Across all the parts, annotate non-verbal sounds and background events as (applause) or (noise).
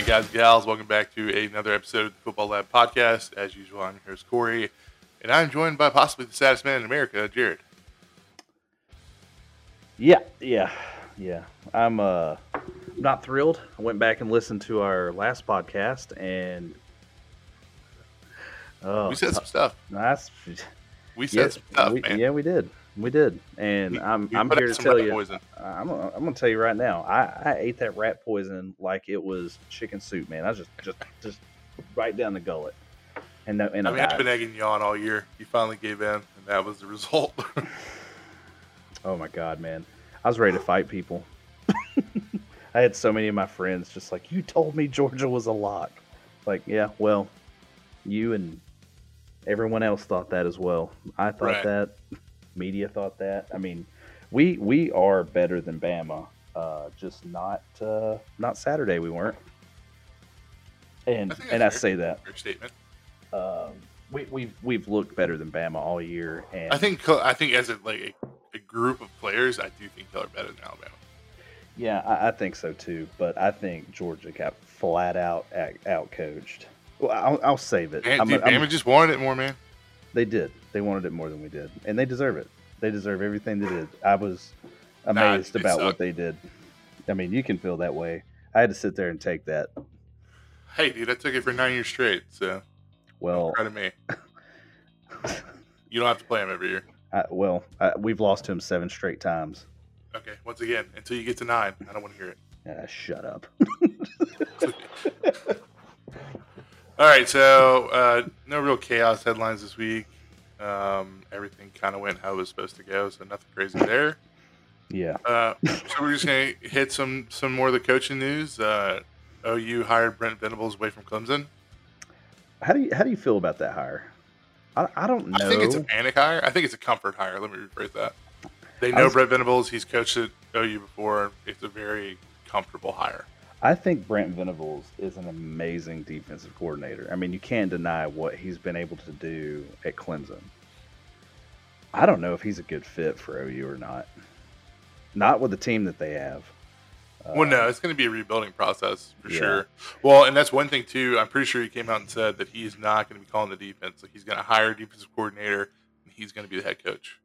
right, guys, gals, welcome back to another episode of the Football Lab podcast. As usual, I'm host Corey, and I'm joined by possibly the saddest man in America, Jared. Yeah, yeah, yeah. I'm uh not thrilled. I went back and listened to our last podcast, and oh, We said some stuff. that's We said yeah, some stuff, we, man. yeah, we did, we did, and We- I'm we I'm here to tell you. Poison. I'm I'm gonna tell you right now. I I ate that rat poison like it was chicken soup, man. I just just just right down the gullet, and no, and I I mean, I've been egging you on all year. You finally gave in, and that was the result. (laughs) Oh my god, man. I was ready to fight people. (laughs) I had so many of my friends just like, you told me Georgia was a lot." Like, yeah, well, you and everyone else thought that as well. I thought Right. that. Media thought that. I mean, we we are better than Bama. Uh, just not uh, not Saturday we weren't. And I and I say that statement. um, we we've we've looked better than Bama all year. And I think. I think as a like a, a group of players, I do think are better than Alabama. Yeah, I, I think so too. But I think Georgia got flat out out coached. Well, I'll, I'll save it. And I'm- dude, I'm- Bama just wanted it more, man. They did. They wanted it more than we did, and they deserve it. They deserve everything they did. I was amazed they about what they did. I mean, you can feel that way. I had to sit there and take that. Hey, dude, I took it for nine years straight. So Well, credit me. (laughs) You don't have to play him every year. I, well, I, we've lost to him seven straight times. Okay. Once again, until you get to nine, I don't want to hear it. Ah, shut up. (laughs) All right, so uh, no real chaos headlines this week. Um, everything kind of went how it was supposed to go, so nothing crazy there. yeah. Uh, so we're just gonna hit some some more of the coaching news. Uh, OU hired Brent Venables away from Clemson. How do you how do you feel about that hire? I, I don't know. I think it's a panic hire. I think it's a comfort hire. Let me rephrase that. They know was- Brent Venables. He's coached at OU before. It's a very comfortable hire. I think Brent Venables is an amazing defensive coordinator. I mean, you can't deny what he's been able to do at Clemson. I don't know if he's a good fit for OU or not. Not with the team that they have. Well, no, Uh, it's going to be a rebuilding process for yeah. sure. Well, and that's one thing too. I'm pretty sure he came out and said that he's not going to be calling the defense. Like he's going to hire a defensive coordinator, and he's going to be the head coach.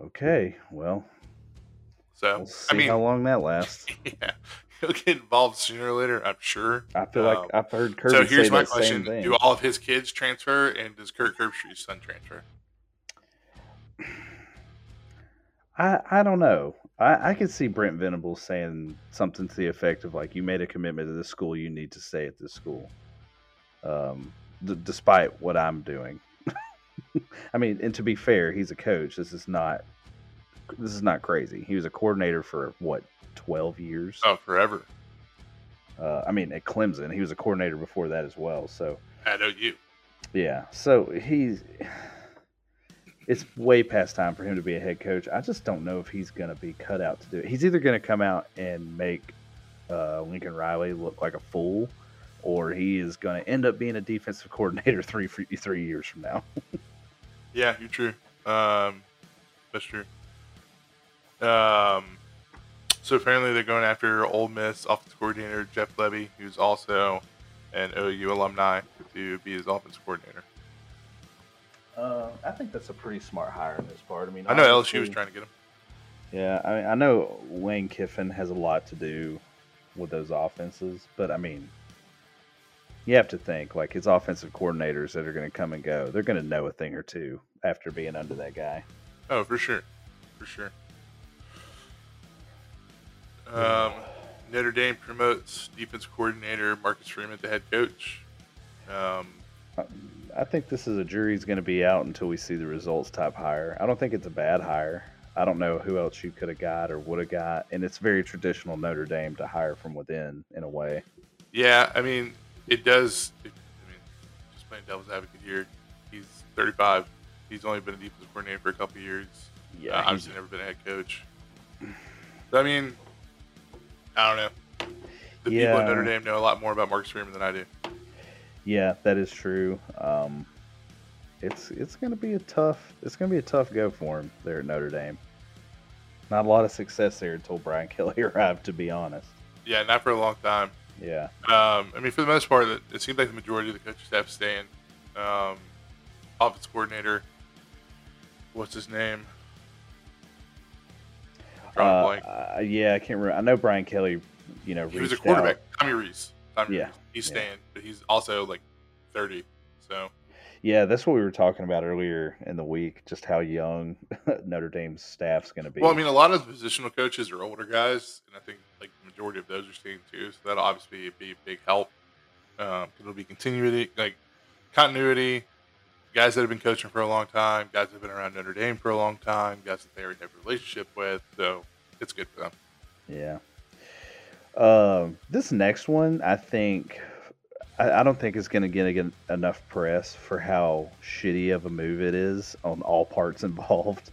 Okay, well, So we'll see I mean, how long that lasts. (laughs) yeah, he'll get involved sooner or later. I'm sure. I feel like Um, I've heard Kirby so here's my question. Do all of his kids transfer, and does Kirk Herbstreit's son transfer? (sighs) I, I don't know. I, I could see Brent Venables saying something to the effect of like, "You made a commitment to this school. You need to stay at this school." Um, d- despite what I'm doing. (laughs) I mean, and to be fair, he's a coach. This is not this is not crazy. He was a coordinator for what twelve years. Oh, forever Uh, I mean, at Clemson, he was a coordinator before that as well. So at OU. yeah, so he's it's way past time for him to be a head coach. I just don't know if he's going to be cut out to do it. He's either going to come out and make uh, Lincoln Riley look like a fool, or he is going to end up being a defensive (laughs) coordinator three three years from now. Yeah, you're true. Um, that's true. Um, so apparently they're going after Ole Miss offensive coordinator Jeff Lebby, who's also an OU alumni, to be his offensive coordinator. Uh, I think that's a pretty smart hire in this part. I mean, I know LSU was trying to get him. Yeah, I mean, I know Lane Kiffin has a lot to do with those offenses, but I mean, you have to think like his offensive coordinators that are going to come and go. They're going to know a thing or two after being under that guy. Oh, for sure, for sure. Um, Notre Dame promotes defense coordinator Marcus Freeman to head coach. Um, I think this is a jury's going to be out until we see the results type hire. I don't think it's a bad hire. I don't know who else you could have got or would have got, and it's very traditional Notre Dame to hire from within in a way. Yeah, I mean, it does. It, I mean, just playing devil's advocate here, he's 35. He's only been a defensive coordinator for a couple years. Yeah, uh, he's- obviously never been a head coach. So, I mean, I don't know. The people Yeah. at Notre Dame know a lot more about Marcus Freeman than I do. Yeah, that is true. Um, it's it's going to be a tough it's going to be a tough go for him there at Notre Dame. Not a lot of success there until Brian (laughs) Kelly arrived, to be honest. Yeah, not for a long time. Yeah. Um, I mean, for the most part, it, seems like the majority of the coaching staff staying. Um, offense coordinator, what's his name? Uh, uh, yeah, I can't remember. I know Brian Kelly. You know, He was a quarterback. out. Tommy Rees. Tommy Yeah, Rees. He's yeah. staying, but he's also like 30. So Yeah, that's what we were talking about earlier in the week. Just how young (laughs) Notre Dame's staff's going to be. Well, I mean, a lot of the positional coaches are older guys, and I think like the majority of those are staying too. So that'll obviously be a big help. Um, it'll be continuity, like continuity. Guys that have been coaching for a long time, guys that have been around Notre Dame for a long time, guys that they already have a relationship with. So it's good for them. Yeah. Um, this next one, I think, I, I don't think it's going to get enough press for how shitty of a move it is on all parts (laughs) involved.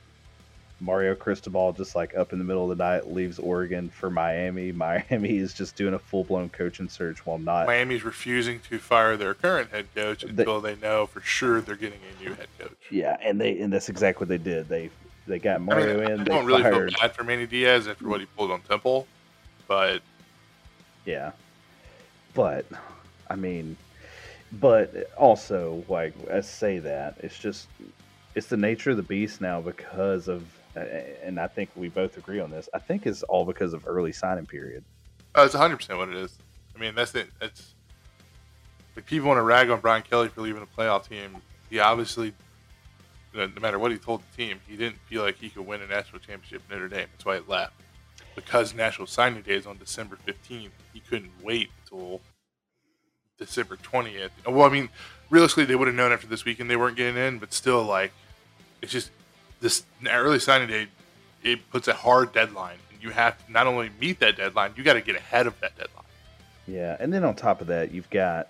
Mario Cristobal just like up in the middle of the night leaves Oregon for Miami. (laughs) Miami is just doing a full blown coaching search while not. Miami's refusing to fire their current head coach until they know for sure they're getting a new head coach. Yeah, and they and that's exactly what they did. They they got I mean, Mario I in. don't They really fired. feel bad for Manny Diaz after what he pulled on Temple, but Yeah. But I mean but also like I say that it's just it's the nature of the beast now because of and I think we both agree on this. I think it's all because of early signing period. Oh, it's 100 percent what it is. I mean, that's it. It's like people want to rag on Brian Kelly for leaving a playoff team. He obviously, you know, no matter what he told the team, he didn't feel like he could win a national championship in Notre Dame. That's why he left. Because national signing day is on December 15th, he couldn't wait until December 20th. Well, I mean, realistically, they would have known after this weekend they weren't getting in, but still, like, it's just this early signing day. It puts a hard deadline, and you have to not only meet that deadline, you got to get ahead of that deadline. Yeah, and then on top of that, you've got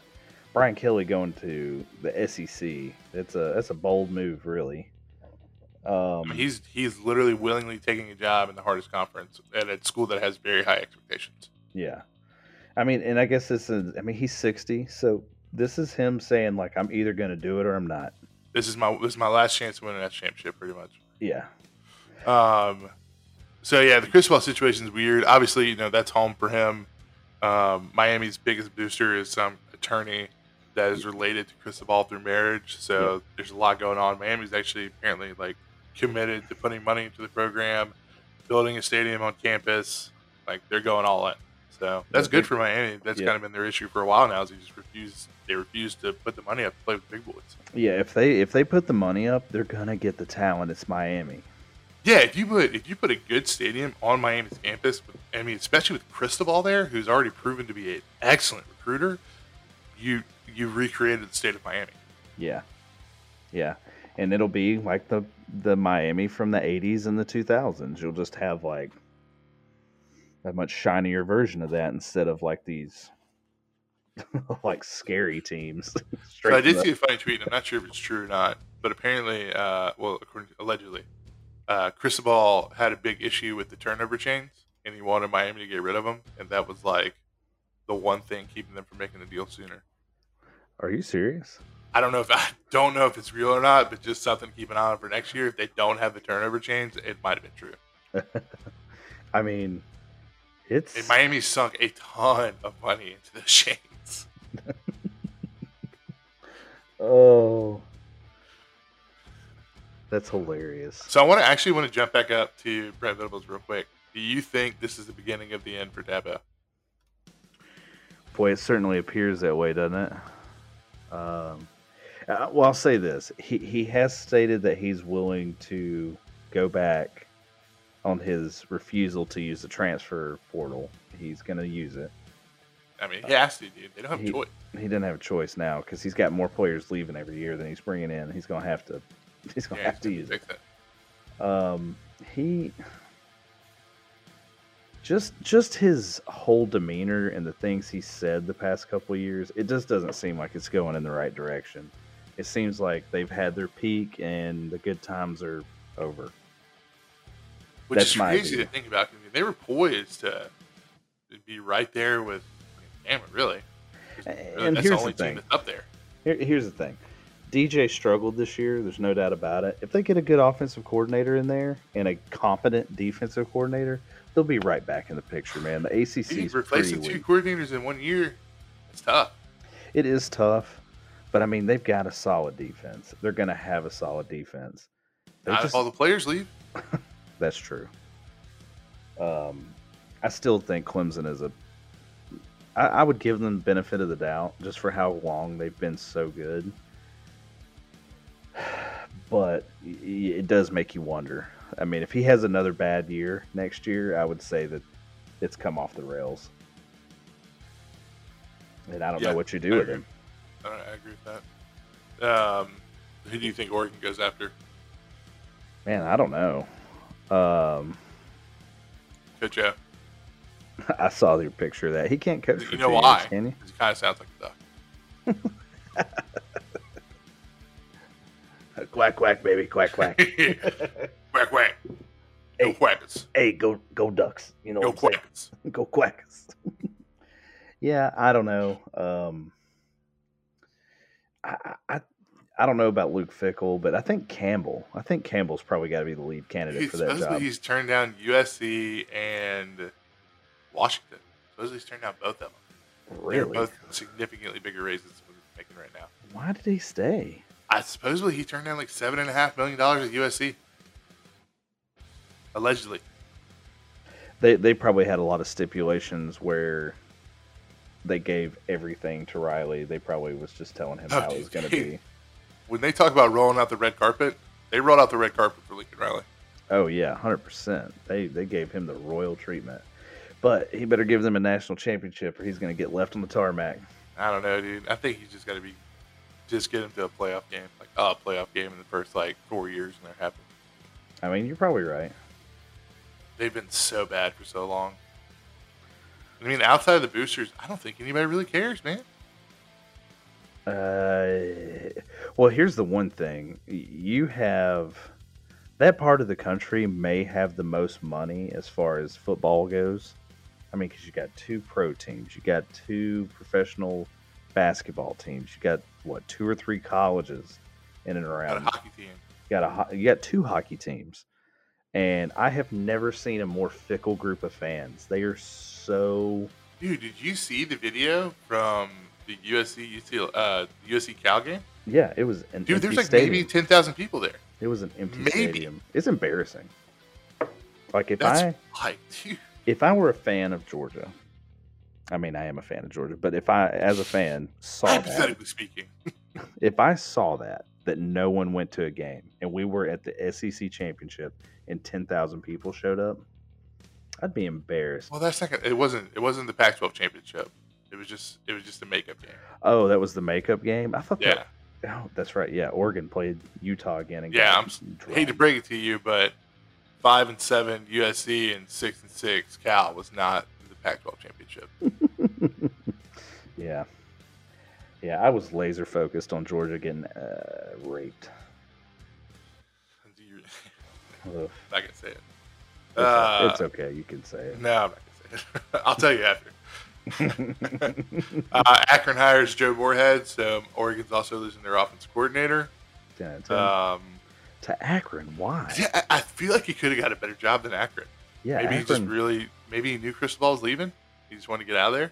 Brian Kelly going to the SEC. It's a that's a bold move, really. I Um, mean, he's he's literally willingly taking a job in the hardest conference at a school that has very high expectations. Yeah. I mean, and I guess this is, I mean, he's 60, so this is him saying, like, I'm either going to do it or I'm not. This is my this is my last chance to win a national championship, pretty much. Yeah. Um, so yeah, the Cristobal situation is weird. Obviously, you know that's home for him. Um, Miami's biggest booster is some attorney that is related to Chris Cristobal through marriage. So there's a lot going on. Miami's actually apparently like committed to putting money into the program, building a stadium on campus. Like they're going all in. So that's good for Miami. That's yeah. kind of been their issue for a while now. Is they just refuse. They refuse to put the money up to play with the big boys. Yeah, if they if they put the money up, they're gonna get the talent. It's Miami. Yeah, if you put if you put a good stadium on Miami's campus, I mean, especially with Cristobal there, who's already proven to be an excellent recruiter, you you recreated the state of Miami. Yeah, yeah, and it'll be like the the Miami from the '80s and the 2000s. You'll just have like a much shinier version of that instead of like these (laughs) like scary teams. (laughs) So I did from see a funny tweet. and I'm not sure if it's true or not, but apparently, uh, well, according to, allegedly, uh, Ball had a big issue with the turnover chains, and he wanted Miami to get rid of them, and that was like the one thing keeping them from making the deal sooner. Are you serious? I don't know if (laughs) I don't know if it's real or not, but just something to keep an eye on for next year. If they don't have the turnover chains, it might have been true. I mean, it's And Miami sunk a ton of money into the (laughs) chains. oh, that's hilarious. So I want to actually want to jump back up to Brent Venables real quick. Do you think this is the beginning of the end for Dabo? Boy, it certainly appears that way, doesn't it? Um, uh, well, I'll say this: he he has stated that he's willing to go back on his refusal to use the transfer portal. He's going to use it. I mean, he has to, dude. They don't have He- choice. He doesn't have a choice now because he's got more players leaving every year than he's bringing in. He's going to (laughs) have to. He's going to have to use it. Um, he just just his whole demeanor and the things he said the past couple of years, it just doesn't seem like it's going in the right direction. It seems like they've had their peak and the good times are over. Which That's is crazy to think about. I mean, they were poised to be right there with I mean, Bama, really. And that's here's the only the thing. team that's up there. Here, here's the thing: DJ struggled this year. There's no doubt about it. If they get a good offensive coordinator in there and a competent defensive coordinator, they'll be right back in the picture, man. The ACC is replacing two weak. coordinators in one year, it's tough. It is tough, but I mean they've got a solid defense. They're going to have a solid defense. They're Not just- if all the players leave. (laughs) That's true. Um, I still think Clemson is a. I, I would give them benefit of the doubt just for how long they've been so good. (sighs) But it does make you wonder. I mean, if he has another bad year next year, I would say that it's come off the rails. And I don't Yeah, know what you I do with agree. him. I, I agree with that. Um, who do you think Oregon goes after? Man, I don't know. Um, Coach (laughs) O. I saw your picture of that. He can't coach You know why? years, can he? 'Cause He kind of sounds like a duck. (laughs) Quack quack, baby, quack quack. (laughs) quack quack. Go Hey. quackers. hey, go go ducks. You know Go what I'm quackers. Go quackers. yeah, I don't know. Um, I, I I don't know about Luke Fickell, but I think Campbell. I think Campbell's probably got to be the lead candidate He's, for that supposedly job. he's turned down USC and Washington. Supposedly he's turned down both of them. They're Really? both significantly bigger raises than we're making right now. Why did he stay? I supposedly he turned down like seven and a half million dollars at USC. Allegedly. They they probably had a lot of stipulations where they gave everything to Riley. They probably was just telling him Oh, how it was going (laughs) to be. When they talk about rolling out the red carpet, they rolled out the red carpet for Lincoln Riley. Oh yeah, hundred percent. They they gave him the royal treatment, but he better give them a national championship, or he's going to get left on the tarmac. I don't know, dude. I think he's just got to be, just get him to a playoff game, like a playoff game in the first like four years, and they're happy. I mean, you're probably right. They've been so bad for so long. I mean, outside of the boosters, I don't think anybody really cares, man. Uh, well, here's the one thing: you have that part of the country may have the most money as far as football goes. I mean, because you got two pro teams, you got two professional basketball teams, you got what two or three colleges in and Got a around. hockey team. You got a you got two hockey teams, and I have never seen a more fickle group of fans. They are so Dude, did you see the video from the USC UC, uh, USC Cal game? yeah. It was an Dude, there's like stadium. maybe ten thousand people there. It was an empty Maybe. stadium. It's embarrassing. Like if That's I like, if I were a fan of Georgia, I mean I am a fan of Georgia, but if I as a fan saw that, speaking, (laughs) if I saw that that no one went to a game and we were at the SEC championship and ten thousand people showed up, I'd be embarrassed. well, that's not. Gonna, it wasn't. It wasn't the Pac-12 championship. It was just. It was just a makeup game. Oh, that was the makeup game. I thought Yeah. that. Oh, that's right. Yeah, Oregon played Utah again. And Yeah, I'm s- hate to break it to you, but five and seven USC and six and six Cal was not the Pac-12 championship. (laughs) yeah, yeah. I was laser focused on Georgia getting uh, raped. Do (laughs) you- Ugh. I'm say it. It's, Uh, it's okay. You can say it. No, I'm not gonna say it. (laughs) I'll tell you after. (laughs) Uh, Akron hires Joe Moorhead, so Oregon's also losing their offense coordinator. Yeah, to, Um, to Akron. Why? I, I feel like he could have got a better job than Akron. Yeah, maybe he just really, maybe he knew Cristobal was leaving. He just wanted to get out of there.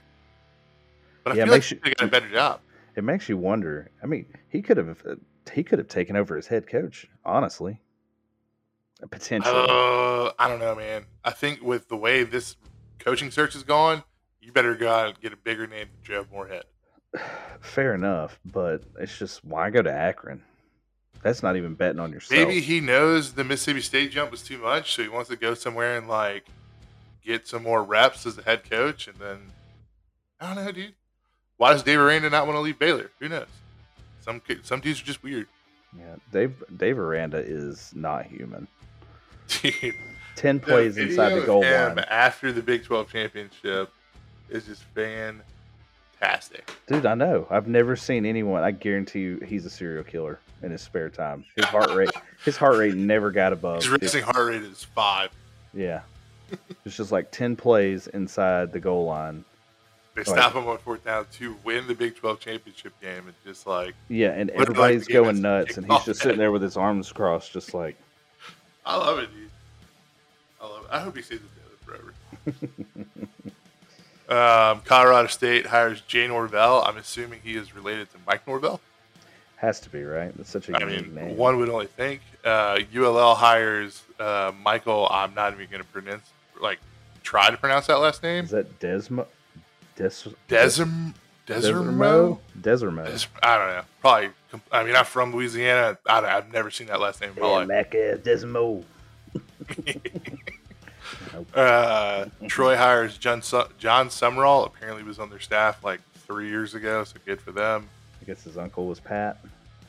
But I Yeah, feel like makes he could have got a better job. it makes you wonder. I mean, he could have uh, he could have taken over as head coach. Honestly, potentially. Uh, I don't know, man. I think with the way this coaching search is going, you better go out and get a bigger name than Joe Moorhead. (sighs) Fair enough, but it's just why go to Akron? That's not even betting on yourself. Maybe he knows the Mississippi State jump was too much, so he wants to go somewhere and like get some more reps as a head coach, and then I don't know, dude. Why does Dave Aranda not want to leave Baylor? Who knows? Some some dudes are just weird. Yeah, Dave Dave Aranda is not human. (laughs) Dude, Ten plays inside the goal line, after the Big Twelve championship is just fantastic. dude. I know. I've never seen anyone. I guarantee you, he's a serial killer in his spare time. His heart rate, (laughs) his heart rate never got above. His racing heart rate is five. Yeah. it's just like 10 plays inside the goal line. They stop him on fourth down to win the Big 12 championship game. And just like, Yeah, and Looked like everybody's going nuts, and he's just sitting there with his arms crossed, just like, I love it, dude. I love it. I hope he sees it forever. (laughs) um, Colorado State hires Jay Norvell. I'm assuming he is related to Mike Norvell. has to be right. That's such a I mean, name. one would only think. Uh, ULL hires uh, Michael. I'm not even going to pronounce, like, try to pronounce that last name. Is that Desmo? Des- Desm, Desermo? Desermo. Desermo. Des- I don't know. Probably. I mean, I'm from Louisiana. I I've never seen that last name in my Yeah, life. Mecca, Desmo. (laughs) Uh, Troy hires John, Su- John Sumrall. Apparently, was on their staff like three years ago, so good for them. I guess his uncle was Pat.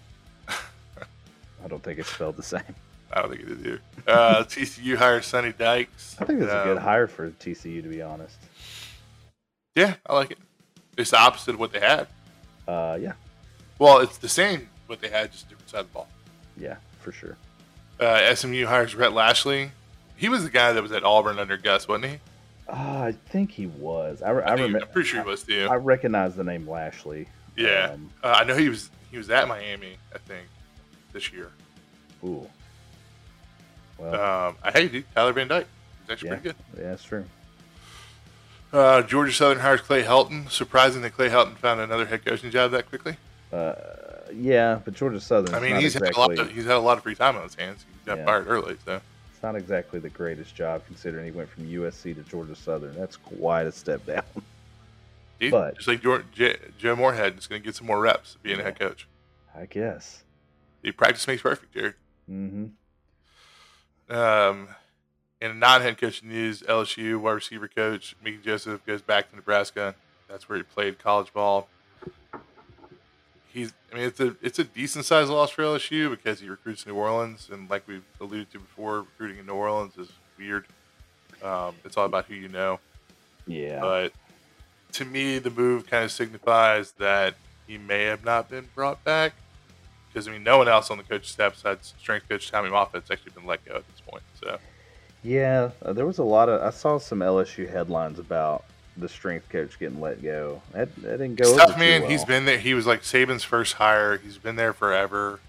(laughs) I don't think it's spelled the same. I don't think it is either. Uh, (laughs) TCU hires Sonny Dykes. I think it's a good Um, hire for TCU, to be honest. Yeah, I like it. It's the opposite of what they had. Uh, yeah, Well, it's the same what they had, just different side of the ball. yeah, for sure. Uh, SMU hires Rhett Lashlee. He was the guy that was at Auburn under Gus, wasn't he? Uh, I think he was. I, I, I remember. I'm pretty sure he was too. I recognize the name Lashlee. yeah, Um, uh, I know he was. He was at Miami, I think, this year. ooh. Well, Um, I hate dude, Tyler Van Dyke. He's actually yeah, pretty good. yeah, that's true. Uh, Georgia Southern hires Clay Helton. Surprising that Clay Helton found another head coaching job that quickly. Uh, yeah, but Georgia Southern. I mean, he's exactly, had a lot. Of, he's had a lot of free time on his hands. He got Yeah. fired early, so It's not exactly the greatest job considering he went from USC to Georgia Southern. That's quite a step down. (laughs) dude, But- just like Joe, Joe Moorhead is going to get some more reps being a head coach. I guess. Dude, practice makes perfect, Jared. hmm Um, in non-head coaching news, LSU wide receiver coach Mickey Joseph goes back to Nebraska. That's where he played college ball. He's, I mean, it's a it's a decent sized loss for LSU because he recruits New Orleans, and like we've alluded to before, recruiting in New Orleans is weird. Um, it's all about who you know. Yeah. But to me, the move kind of signifies that he may have not been brought back because I mean, no one else on the coaching staff besides strength coach Tommy Moffitt's actually been let go at this point. So Yeah, uh, there was a lot of. I saw some LSU headlines about the strength coach getting let go. That, that didn't go. tough, man. well. He's been there. He was like Saban's first hire. He's been there forever.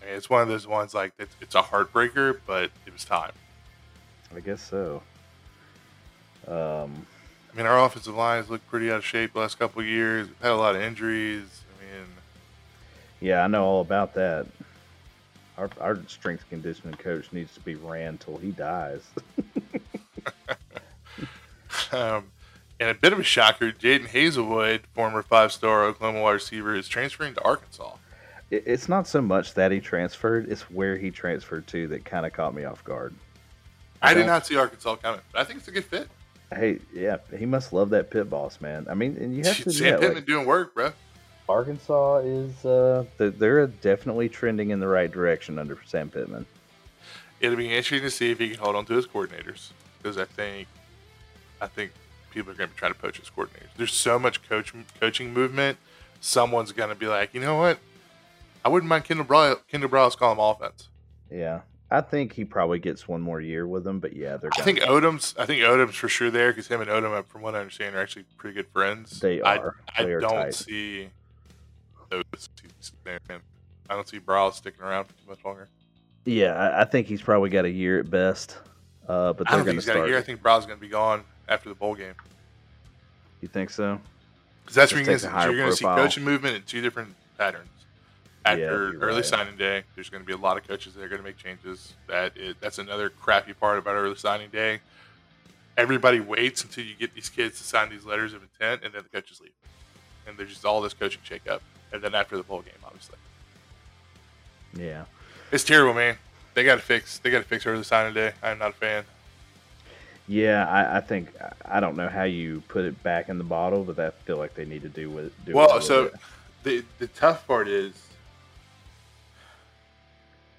I mean, it's one of those ones like it's, it's a heartbreaker, but it was time. I guess so. Um, I mean, our offensive line has looked pretty out of shape the last couple of years. We've had a lot of injuries. I mean, yeah, I know all about that. Our our strength conditioning coach needs to be ran till he dies. (laughs) (laughs) Um, and a bit of a shocker, Jadon Haselwood, former five-star Oklahoma wide receiver, is transferring to Arkansas. It's not so much that he transferred; it's where he transferred to that kind of caught me off guard. I did don't- see Arkansas coming, but I think it's a good fit. Hey, yeah, he must love that pit boss, man. I mean, and you have (laughs) to Sam Pittman like, doing work, bro. Arkansas is uh, they're- they're definitely trending in the right direction under Sam Pittman. It'll be interesting to see if he can hold on to his coordinators because I think, I think people are going to be trying to poach his coordinators. There's so much coach coaching movement. Someone's going to be like, you know what? I wouldn't mind Kendall Briles, Kendall Briles call him offense. Yeah, I think he probably gets one more year with them, but yeah, they're. I think Odom's. I think Odom's for sure there because him and Odom, from what I understand, are actually pretty good friends. They I, are. I They are don't tight. see those there. man. I don't see Briles sticking around for too much longer. yeah, I, I think he's probably got a year at best. Uh, but I they're don't think he's got a year. I think Briles going to be gone after the bowl game. You think so? Because that's Just where you're going to you're going to see coaching movement in two different patterns. After you're early right. signing day, there's going to be a lot of coaches that are going to make changes. That is, that's another crappy part about early signing day. Everybody waits until you get these kids to sign these letters of intent, and then the coaches leave, and there's just all this coaching shakeup. And then after the bowl game, obviously, Yeah. it's terrible, man. They got to fix. They got to fix early signing day. I'm not a fan. Yeah, I, I think I don't know how you put it back in the bottle, but I feel like they need to do with do Well, with so it. the the tough part is,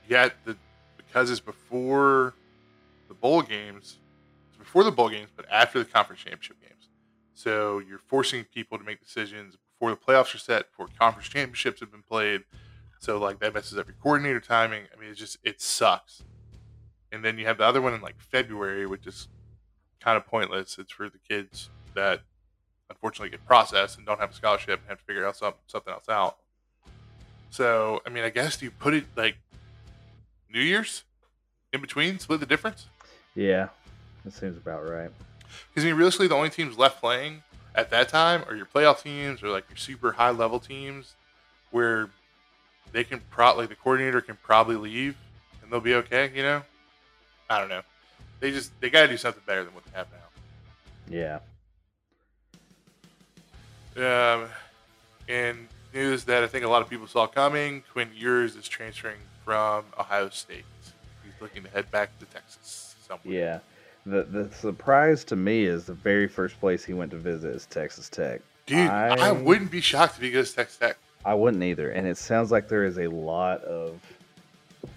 yeah, the because it's before the bowl games, it's before the bowl games, but after the conference championship games. So you're forcing people to make decisions before the playoffs are set, before conference championships have been played. So like that messes up your coordinator timing. I mean, it's just it sucks. And then you have the other one in like February, which is kind of pointless. It's for the kids that unfortunately get processed and don't have a scholarship and have to figure out some, something else out. So, I mean, I guess you put it like New Year's in between, split the difference. Yeah, that seems about right. Because I mean, realistically, the only teams left playing at that time are your playoff teams or like your super high level teams, where they can probably the coordinator can probably leave and they'll be okay. You know, I don't know. They just they got to do something better than what they have now. Yeah. Um, and news that I think a lot of people saw coming: Quinn Ewers is transferring from Ohio State. He's looking to head back to Texas somewhere. Yeah. The the surprise to me is the very first place he went to visit is Texas Tech. Dude, I, I- wouldn't be shocked if he goes to Texas Tech. I wouldn't either, and it sounds like there is a lot of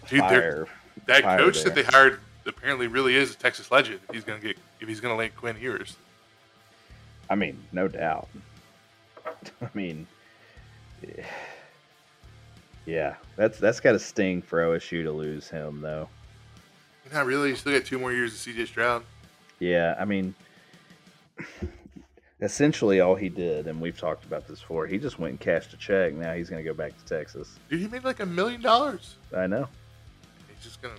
Dude, fire. That fire coach that they hired apparently really is a Texas legend. If he's gonna get, if he's gonna land Quinn Ewers, I mean, no doubt. (laughs) I mean, yeah, that's that's got to sting for OSU to lose him, though. not really. You still got two more years of CJ Stroud. Yeah, I mean, (sighs) essentially all he did, and we've talked about this before, he just went and cashed a check. Now he's going to go back to Texas. Dude, he made like a million dollars. I know. He's just gonna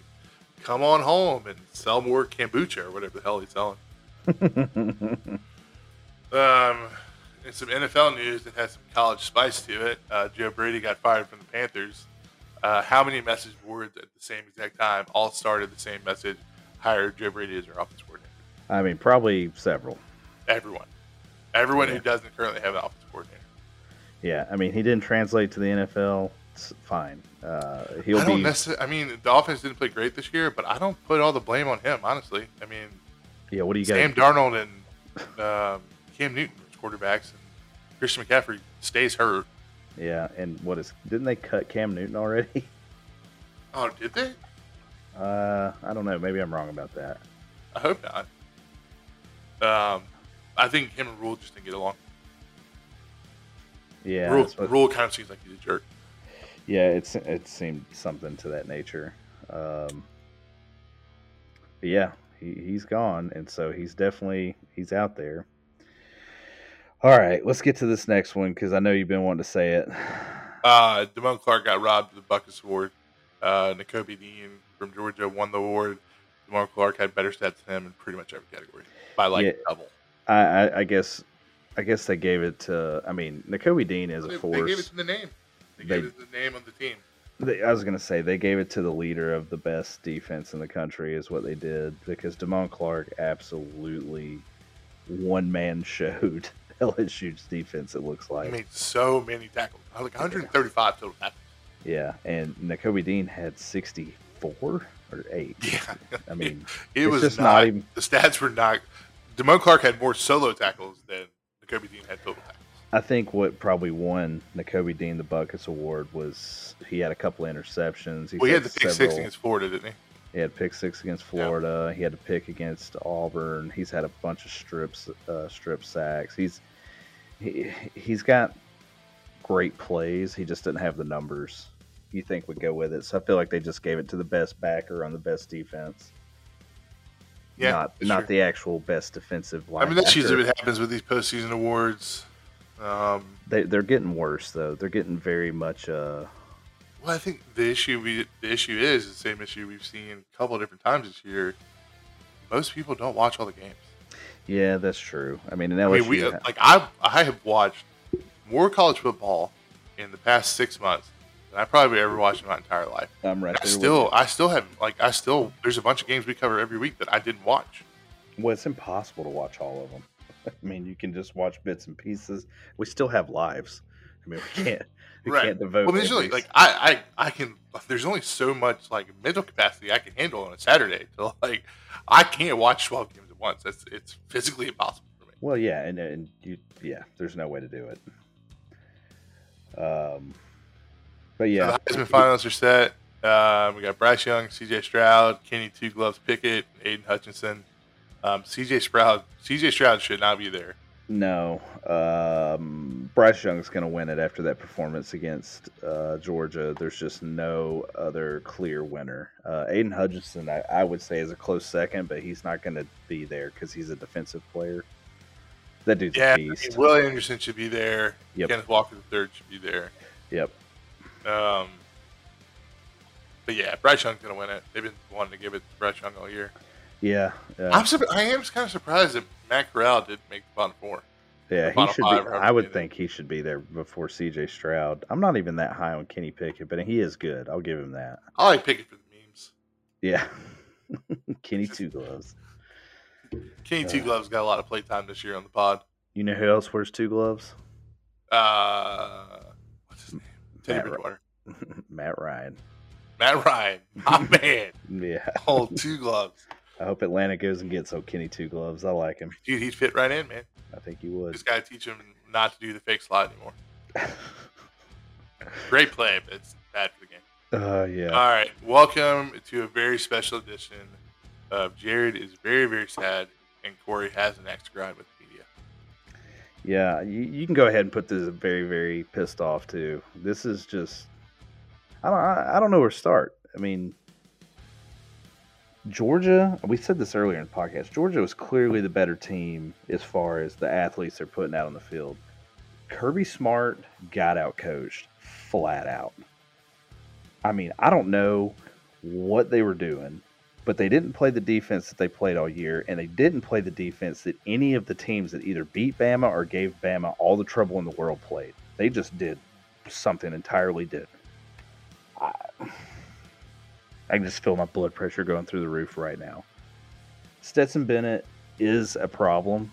come on home and sell more kombucha or whatever the hell he's selling. (laughs) Um, and some NFL news that has some college spice to it. Uh, Joe Brady got fired from the Panthers. Uh, how many message boards at the same exact time all started the same message? Hired Joe Brady as their offense coordinator. I mean, probably several. Everyone, everyone Yeah. who doesn't currently have an offense coordinator. Yeah, I mean, he didn't translate to the NFL. It's fine. Uh, he'll I don't be. I mean, the offense didn't play great this year, but I don't put all the blame on him. Honestly, I mean, Yeah, what do you got? Sam? Darnold and um, Cam Newton quarterbacks, and Christian McCaffrey stays hurt. Yeah, and what is? Didn't they cut Cam Newton already? (laughs) Oh, did they? Uh, I don't know. Maybe I'm wrong about that. I hope not. Um, I think him and Rhule just didn't get along. Yeah, Rhule, Rhule kind of seems like he's a jerk. Yeah, it's it seemed something to that nature. Um, yeah, he, he's gone, and so he's definitely he's out there. All right, let's get to this next one because I know you've been wanting to say it. Uh, Damone Clark got robbed of the Butkus Award. Uh, Nakobe Dean from Georgia won the award. Damone Clark had better stats than him in pretty much every category by like Yeah. double. I, I, I guess I guess they gave it to. I mean, Nakobe Dean is a They, they gave it to the name. They, They- gave it the name of the team. They, I was gonna say they gave it to the leader of the best defense in the country is what they did because Damone Clark absolutely one man (laughs) showed LSU's defense. It looks like. He made so many tackles. Like 135 total tackles. yeah, and Nakobe Dean had sixty four or eight. Yeah, I (laughs) mean, it it's was just not, not even- the stats were not. Damone Clark had more solo tackles than Nakobe Dean had total tackles. I think what probably won Nakobe Dean the Butkus Award was he had a couple of interceptions. Well, he had the pick six against Florida, didn't he? He had pick six against Florida. He had a pick against Auburn. He's had a bunch of strips, uh, strip sacks. He's he, he's got great plays. He just didn't have the numbers you think would go with it. So I feel like they just gave it to the best backer on the best defense. Yeah, not not true. the actual best defensive linebacker. I mean, that's usually what happens with these postseason awards. Um, they they're getting worse though. They're getting very much. Uh, well, I think the issue we the issue is the same issue we've seen a couple of different times this year. Most people don't watch all the games. yeah, that's true. I mean, in I mean, we like I I have watched more college football in the past six months than I probably ever watched in my entire life. I'm right I still. I still have like I still there's a bunch of games we cover every week that I didn't watch. Well, it's impossible to watch all of them. (laughs) I mean, you can just watch bits and pieces. We still have lives. I mean, we (laughs) can't we Right. can't devote. Well, usually, like I, I, I can. There's only so much like mental capacity I can handle on a Saturday. So like, I can't watch 12 games at once. That's it's physically impossible for me. well, yeah, and and you, yeah, there's no way to do it. Um, but yeah, So the Heisman finalists are set. Um, we got Bryce Young, C.J. Stroud, Kenny Two Gloves Pickett, Aidan Hutchinson. Um, C.J. Stroud, C.J. Stroud should not be there. no, um, Bryce Young's going to win it after that performance against uh, Georgia. There's just no other clear winner. Uh, Aidan Hutchinson, I, I would say, is a close second, but he's not going to be there because he's a defensive player. That dude's Yeah, a I mean, beast. Will Anderson should be there. Yep. Kenneth Walker III should be there. Yep. Um, but yeah, Bryce Young's gonna win it. They've been wanting to give it to Bryce Young all year. Yeah. uh, I'm surp- I am kind of surprised that Matt Corral didn't make the bottom four. yeah, he should be. I would think he should be there before C.J. Stroud. I'm not even that high on Kenny Pickett, but he is good. I'll give him that. I like Pickett for the memes. Yeah. (laughs) Kenny Two Gloves. Kenny Two Uh. Gloves got a lot of playtime this year on the pod. You know who else wears two gloves? Uh, what's his name? Teddy Matt Ry- Bridgewater. (laughs) Matt Ryan. Matt Ryan. Oh (laughs) man, Yeah. hold two gloves. I hope Atlanta goes and gets O'Kenny Two Gloves. I like him. Dude, he'd fit right in, man. I think he would. Just gotta teach him not to do the fake slide anymore. (laughs) Great play, but it's bad for the game. uh, yeah. All right, welcome to a very special edition of Jared is very very sad and Corey has an axe to grind with the media. Yeah, you, you can go ahead and put this very, very pissed off too. This is just, I don't, I, I don't know where to start. I mean, Georgia. We said this earlier in the podcast. Georgia was clearly the better team as far as the athletes they're putting out on the field. Kirby Smart got out coached flat out. I mean, I don't know what they were doing, but they didn't play the defense that they played all year, and they didn't play the defense that any of the teams that either beat Bama or gave Bama all the trouble in the world played. They just did something entirely different. I, I can just feel my blood pressure going through the roof right now. Stetson Bennett is a problem,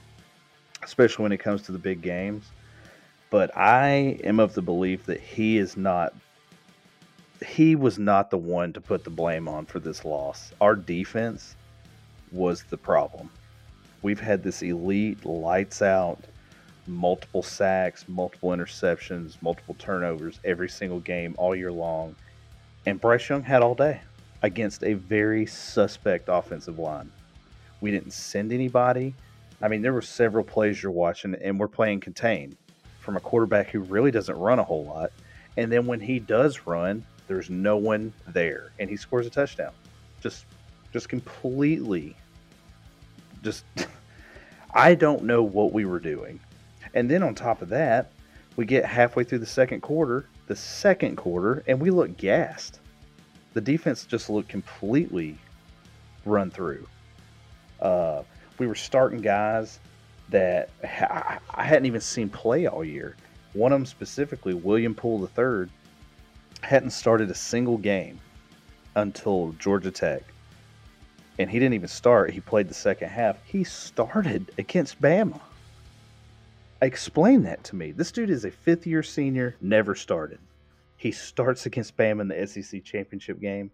especially when it comes to the big games. But I am of the belief that he is not he was not the one to put the blame on for this loss. Our defense was the problem. We've had this elite, lights out, multiple sacks, multiple interceptions, multiple turnovers every single game all year long. And Bryce Young had all day against a very suspect offensive line. We didn't send anybody. I mean, there were several plays you're watching, and we're playing contain from a quarterback who really doesn't run a whole lot. And then when he does run, there's no one there, and he scores a touchdown. Just, just completely, just. (laughs) I don't know what we were doing. And then on top of that, we get halfway through the second quarter, the second quarter, and we look gassed. The defense just looked completely run through. Uh, we were starting guys that I I hadn't even seen play all year. One of them specifically, William Poole III, hadn't started a single game until Georgia Tech. And he didn't even start. He played the second half. He started against Bama. Explain that to me. This dude is a fifth year senior, never started. He starts against Bama in the SEC championship game.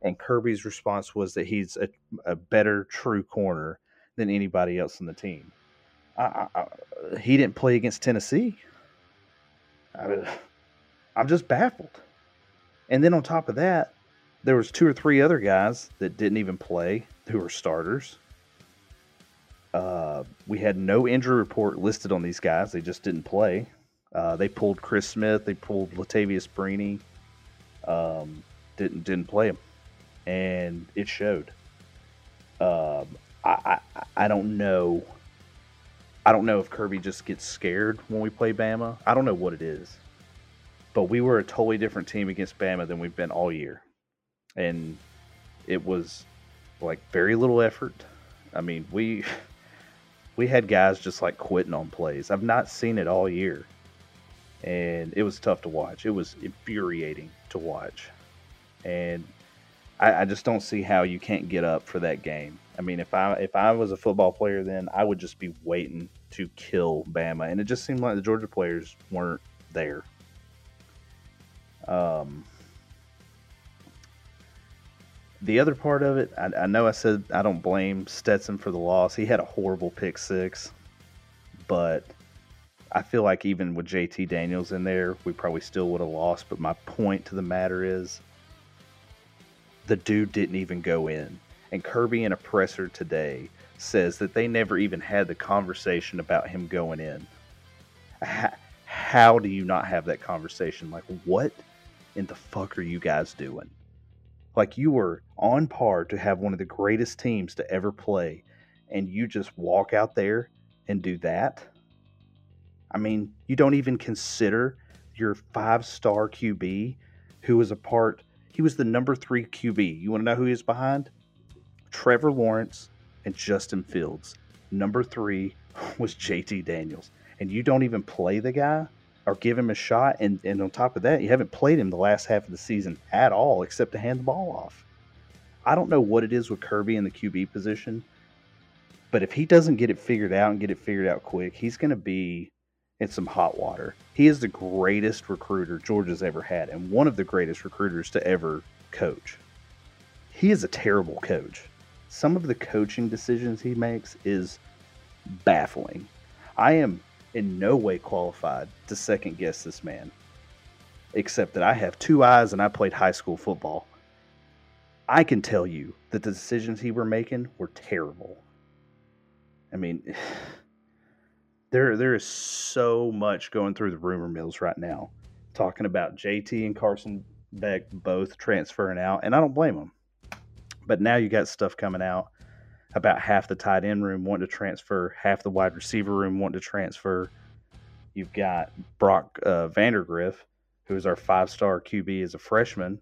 And Kirby's response was that he's a, a better true corner than anybody else on the team. I, I, I, he didn't play against Tennessee. I, I'm just baffled. And then on top of that, there was two or three other guys that didn't even play who were starters. Uh, we had no injury report listed on these guys; they just didn't play. Uh, they pulled Chris Smith, they pulled Latavious Brini, um, didn't didn't play him, and it showed. Um, I, I I don't know. I don't know if Kirby just gets scared when we play Bama. I don't know what it is, but we were a totally different team against Bama than we've been all year, and it was like very little effort. I mean, we (laughs) we had guys just like quitting on plays. I've not seen it all year, and it was tough to watch. It was infuriating to watch, and I, I just don't see how you can't get up for that game. I mean, if I if I was a football player, then I would just be waiting to kill Bama, and it just seemed like the Georgia players weren't there. Um, the other part of it, I, I know I said I don't blame Stetson for the loss. He had a horrible pick six, but I feel like even with JT Daniels in there, we probably still would have lost. But my point to the matter is, the dude didn't even go in. And Kirby in Oppressor today says that they never even had the conversation about him going in. How, how do you not have that conversation? Like, what in the fuck are you guys doing? Like, you were on par to have one of the greatest teams to ever play, and you just walk out there and do that? I mean, you don't even consider your five star QB who was a part, he was the number three QB. You want to know who he is behind? Trevor Lawrence and Justin Fields. Number three (laughs) was JT Daniels. And you don't even play the guy or give him a shot. And, and on top of that, you haven't played him the last half of the season at all except to hand the ball off. I don't know what it is with Kirby in the QB position, but if he doesn't get it figured out and get it figured out quick, he's going to be in some hot water. He is the greatest recruiter Georgia's ever had and one of the greatest recruiters to ever coach. He is a terrible coach. Some of the coaching decisions he makes is baffling. I am in no way qualified to second guess this man, except that I have two eyes and I played high school football. I can tell you that the decisions he were making were terrible. I mean, (sighs) there there is so much going through the rumor mills right now, talking about JT and Carson Beck both transferring out, and I don't blame them. But now you got stuff coming out about half the tight end room wanting to transfer, half the wide receiver room wanting to transfer. You've got Brock uh, Vandagriff, who is our five star QB as a freshman,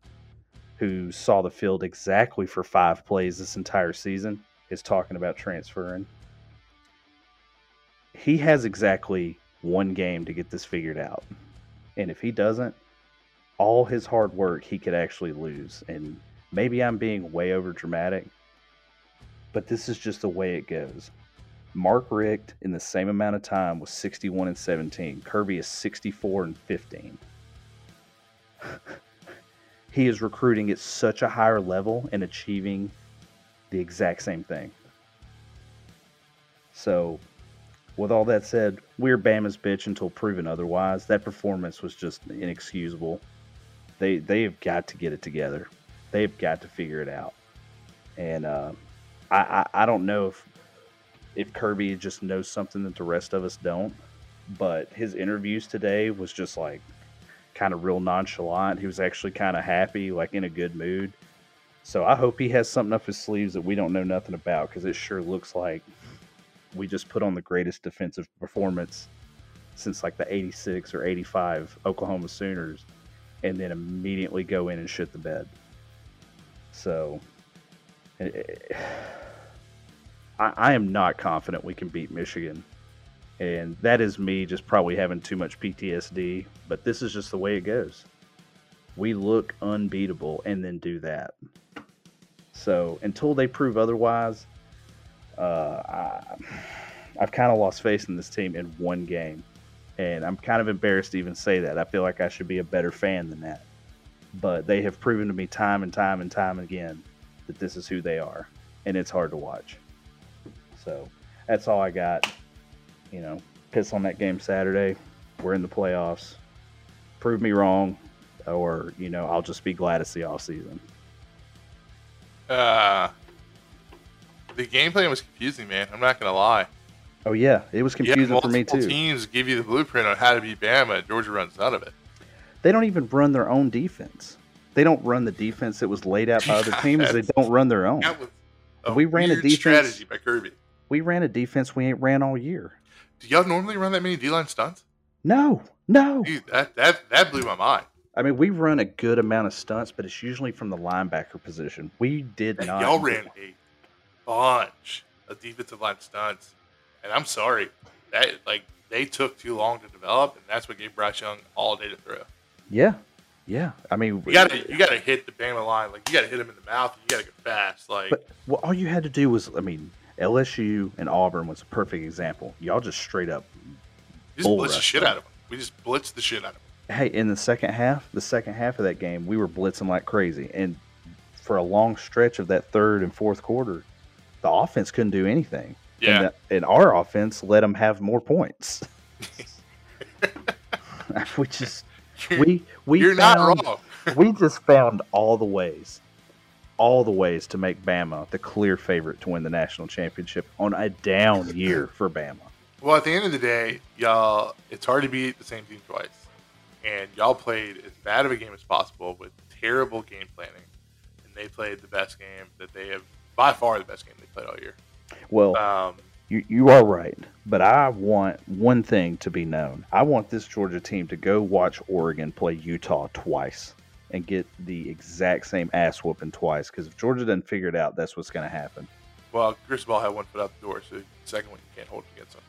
who saw the field exactly for five plays this entire season, is talking about transferring. He has exactly one game to get this figured out. And if he doesn't, all his hard work he could actually lose. And maybe I'm being way over dramatic, but this is just the way it goes. Mark Richt in the same amount of time was 61 and 17. Kirby is 64 and 15. (laughs) he is recruiting at such a higher level and achieving the exact same thing. So, with all that said, we're Bama's bitch until proven otherwise. That performance was just inexcusable. They they have got to get it together. They've got to figure it out. And uh, I, I I don't know if if Kirby just knows something that the rest of us don't. But his interviews today was just like kind of real nonchalant. He was actually kind of happy, like in a good mood. So I hope he has something up his sleeves that we don't know nothing about because it sure looks like we just put on the greatest defensive performance since like the 86 or 85 Oklahoma Sooners and then immediately go in and shit the bed. So eh, eh, I, I am not confident we can beat Michigan. And that is me just probably having too much PTSD, but this is just the way it goes. We look unbeatable and then do that. So until they prove otherwise, uh, I, I've kind of lost faith in this team in one game. And I'm kind of embarrassed to even say that. I feel like I should be a better fan than that. But they have proven to me time and time and time again that this is who they are. And it's hard to watch. So that's all I got. You know, piss on that game Saturday. We're in the playoffs. Prove me wrong, or you know, I'll just be glad it's the off season. Uh, the gameplay was confusing, man. I'm not gonna lie. Oh yeah, it was confusing yeah, for me too. Teams give you the blueprint on how to beat Bama. Georgia runs none of it. They don't even run their own defense. They don't run the defense that was laid out by other (laughs) teams. They don't run their own. we ran a defense strategy by Kirby. We ran a defense we ain't ran all year. Do y'all normally run that many D line stunts? No, no. Dude, that that that blew my mind. I mean, we run a good amount of stunts, but it's usually from the linebacker position. We did not. Y'all ran a bunch of defensive line stunts, and I'm sorry that like they took too long to develop, and that's what gave Bryce Young all day to throw. Yeah, yeah. I mean, you gotta you gotta hit the Bama line, like you gotta hit him in the mouth. You gotta go fast, like. But well, all you had to do was, I mean, LSU and Auburn was a perfect example. Y'all just straight up just blitz the shit them. out of them. We just blitzed the shit out of them. Hey, in the second half, the second half of that game, we were blitzing like crazy, and for a long stretch of that third and fourth quarter, the offense couldn't do anything. Yeah. And, the, and our offense let them have more points. (laughs) we just we we you're found, not wrong. (laughs) we just found all the ways, all the ways to make Bama the clear favorite to win the national championship on a down year for Bama. Well, at the end of the day, y'all, it's hard to beat the same team twice, and y'all played as bad of a game as possible with terrible game planning, and they played the best game that they have by far the best game they played all year. Well, um, You you are right, but I want one thing to be known. I want this Georgia team to go watch Oregon play Utah twice and get the exact same ass whooping twice. Because if Georgia doesn't figure it out, that's what's going to happen. Well, Cristobal had one foot out the door, so the second one you can't hold against him.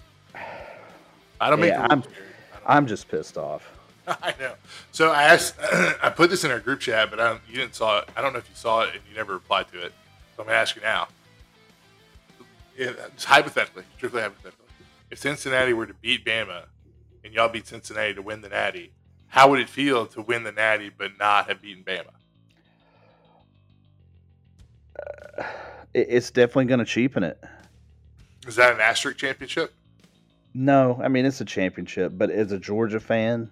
I don't make Yeah, the I'm- I I'm just pissed off. (laughs) I know. So I asked, (clears throat) I put this in our group chat, but I don't, you didn't saw it. I don't know if you saw it and you never replied to it. So I'm gonna ask you now. It's hypothetically, strictly hypothetically. If Cincinnati were to beat Bama and y'all beat Cincinnati to win the Natty, how would it feel to win the Natty but not have beaten Bama? Uh, it, it's definitely going to cheapen it. Is that an asterisk championship? No, I mean it's a championship, but as a Georgia fan,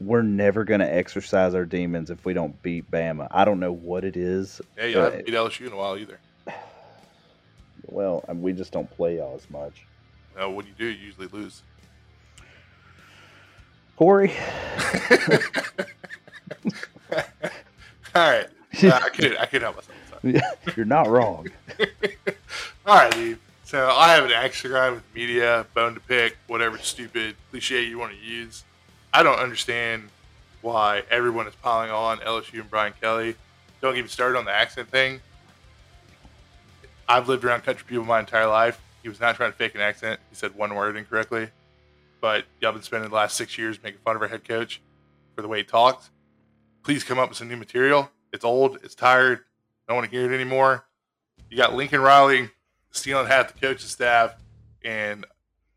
we're never going to exercise our demons if we don't beat Bama. I don't know what it is. Yeah, Right. haven't beat LSU in a while either. (sighs) Well, I mean, we just don't play y'all as much. No, when you do, you usually lose. Corey, (laughs) (laughs) All right, (laughs) uh, I could I could help myself. You're not wrong. All right, dude. So I have an action guy with media, bone to pick, whatever stupid cliche you want to use. I don't understand why everyone is piling on LSU and Brian Kelly. Don't get me started on the accent thing. I've lived around country people my entire life. He was not trying to fake an accent. He said one word incorrectly. But y'all been spending the last six years making fun of our head coach for the way he talks. Please come up with some new material. It's old. It's tired. Don't want to hear it anymore. You got Lincoln Riley stealing half the coaching staff and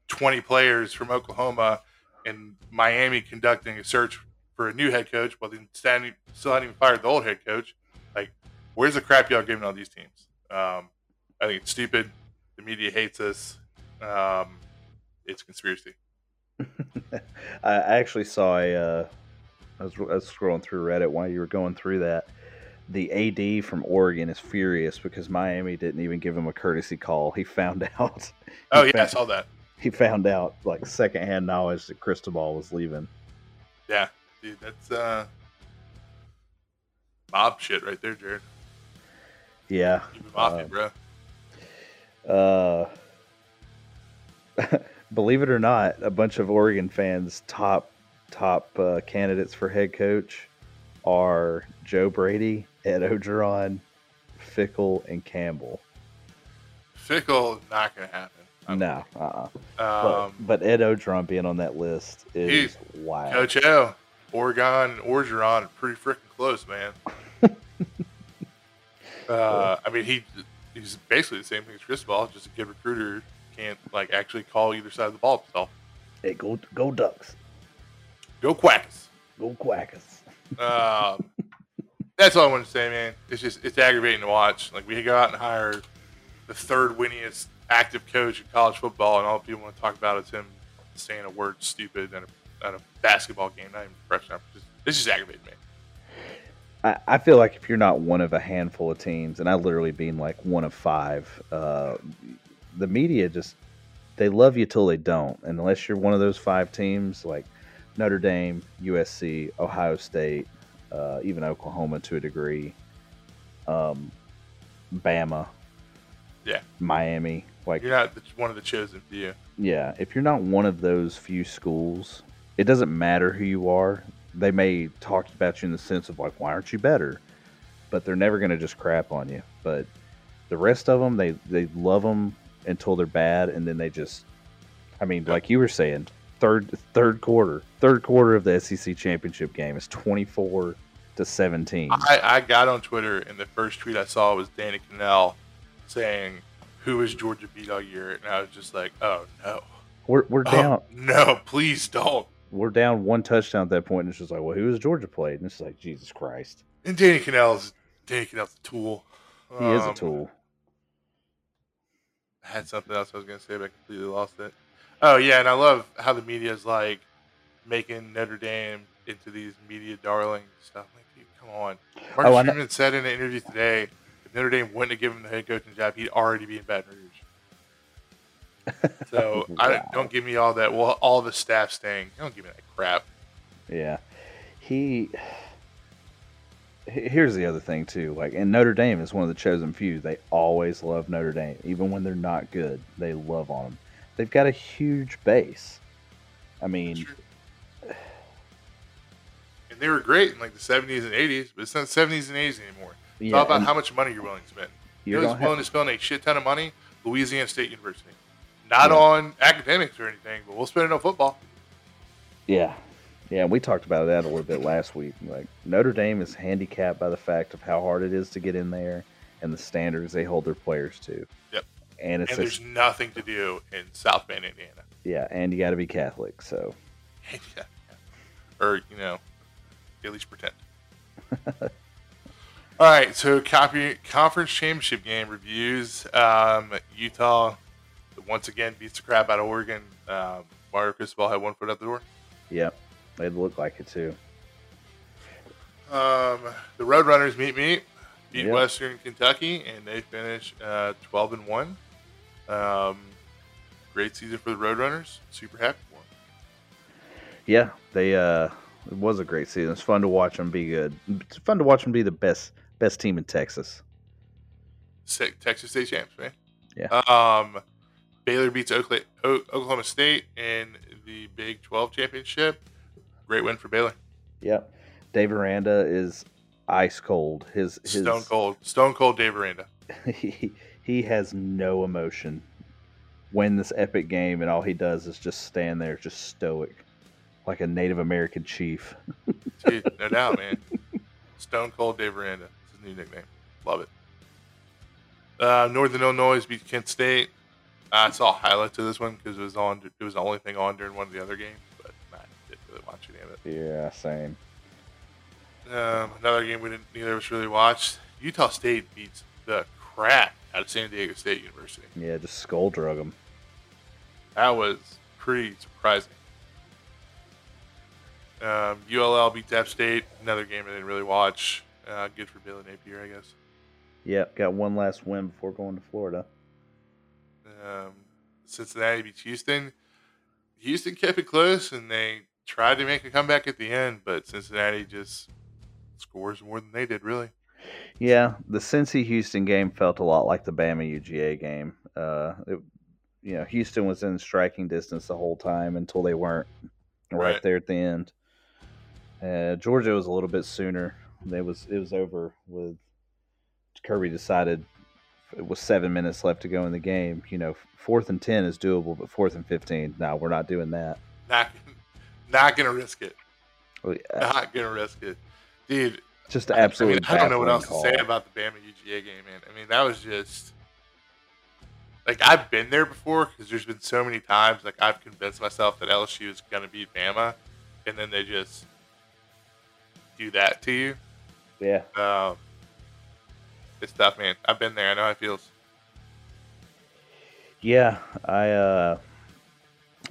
20 players from Oklahoma and Miami conducting a search for a new head coach while they standing, still hadn't even fired the old head coach. Like, where's the crap y'all giving all these teams? Um, I think it's stupid. The media hates us. Um, it's conspiracy. (laughs) I actually saw a. Uh, I, was, I was scrolling through Reddit while you were going through that. The AD from Oregon is furious because Miami didn't even give him a courtesy call. He found (laughs) out. Oh, yeah, I saw that. He found out like secondhand knowledge that Cristobal was leaving. Yeah, dude, that's uh, mob shit right there, Jared. Yeah. Mafia, Uh, bro. Uh, (laughs) believe it or not, a bunch of Oregon fans' top top uh, candidates for head coach are Joe Brady, Ed Orgeron, Fickell, and Campbell. Fickell, not to happen. No, uh-uh. Um, but, but Ed Orgeron being on that list is wild. Coach O, Oregon and Orgeron are pretty freaking close, man. (laughs) uh, I mean, he he's basically the same thing as Cristobal, just a good recruiter can't like actually call either side of the ball himself. Hey, go go Ducks, Go Quacks. go Quackers. Um, (laughs) that's all I want to say, man. It's just it's aggravating to watch. Like we go out and hire the third winningest active coach in college football, and all people want to talk about is him saying a word stupid at a, at a basketball game, not even professional. Just, it's just aggravating me. I, I feel like if you're not one of a handful of teams, and I literally being like one of five, uh, the media just they love you till they don't. And unless you're one of those five teams, like Notre Dame, USC, Ohio State, uh, even Oklahoma to a degree, um, Bama, Yeah. Miami, like You're not the, one of the chosen few. yeah, if you're not one of those few schools, it doesn't matter who you are. They may talk about you in the sense of like, why aren't you better? But they're never going to just crap on you. But the rest of them, they they love them until they're bad, and then they just, I mean, like you were saying, third third quarter, third quarter of the SEC championship game is twenty four to seventeen. I, I got on Twitter, and the first tweet I saw was Danny Kanell saying, "Who is Georgia beat all year?" And I was just like, "Oh no, We're we're down. oh, no, please don't." We're down one touchdown at that point, and it's just like, well, who has Georgia played? And it's like, Jesus Christ, And Danny Kanell's Danny Kanell's a tool. he is a Um, tool. I had something else I was going to say, but I completely lost it. Oh yeah, and I love how the media is like making Notre Dame into these media darlings stuff. Like, dude, come on. Mark Oh, Freeman said in an interview today, Notre Dame wouldn't have given him the head coaching job, he'd already be in Baton Rouge. (laughs) So I Wow. don't give me all that. Well, all the staff staying. Don't give me that crap. Yeah, he. here's the other thing too. Like, and Notre Dame is one of the chosen few. They always love Notre Dame, even when they're not good. They love on them. They've got a huge base. I mean, and they were great in like the 70s and 80s, but it's not 70s and 80s anymore. It's yeah, all about how much money you're willing to spend. You you're know who's gonna willing have- to spend a shit ton of money? Louisiana State University. Not Yeah. on academics or anything, but we'll spend it on football. Yeah. Yeah, we talked about that a little bit last week. Like Notre Dame is handicapped by the fact of how hard it is to get in there and the standards they hold their players to. Yep. And it's And a, there's nothing to do in South Bend, Indiana. yeah, and you got to be Catholic. So Yeah. (laughs) Or, you know, at least pretend. (laughs) All right, so copy, conference championship game reviews. Um, Utah once again beats the crap out of Oregon. Um, Mario Cristobal had one foot out the door. yeah, it looked like it too. Um, the Roadrunners meet meet beat Yep. Western Kentucky, and they finish uh, 12 and one. Um, great season for the Roadrunners. Super happy for them. Yeah, they uh, it was a great season. It's fun to watch them be good. It's fun to watch them be the best best team in Texas. Se- Texas State champs, man. Yeah. Um, Baylor beats Oklahoma State in the Big 12 championship. Great win for Baylor. Yep. Dave Aranda is ice cold. His his Stone cold, Stone cold Dave Aranda. (laughs) he, he has no emotion. Win this epic game, and all he does is just stand there, just stoic, like a Native American chief. Dude, no doubt, man. Stone Cold Dave Aranda. New nickname. Love it. Uh, Northern Illinois beat Kent State. I saw highlights of this one because it was on. It was the only thing on during one of the other games, but I didn't really watch any of it. Yeah, same. Um, another game we didn't neither of us really watched. Utah State beats the crap out of San Diego State University. Yeah, just skull drug them. That was pretty surprising. Um, ULL beats App State. Another game I didn't really watch. Uh, good for Billy Napier, I guess. Yep, got one last win before going to Florida. Um, Cincinnati beats Houston. Houston kept it close, and they tried to make a comeback at the end, but Cincinnati just scores more than they did, really. Yeah, the Cincy Houston game felt a lot like the Bama UGA game. Uh, it, you know, Houston was in striking distance the whole time until they weren't. Right, Right. there at the end. Uh, Georgia was a little bit sooner. It was it was over with Kirby decided it was seven minutes left to go in the game. You know, fourth and ten is doable, but fourth and fifteen, no, we're not doing that. Not, not gonna risk it. Well, yeah, Not gonna risk it, dude. Just absolutely. I, mean, I don't know what else to say about the Bama UGA game, man. I mean, that was just like I've been there before because there's been so many times like I've convinced myself that LSU is gonna beat Bama, and then they just do that to you. Yeah, Um, it's tough, man. I've been there. I know how it feels. Yeah, I uh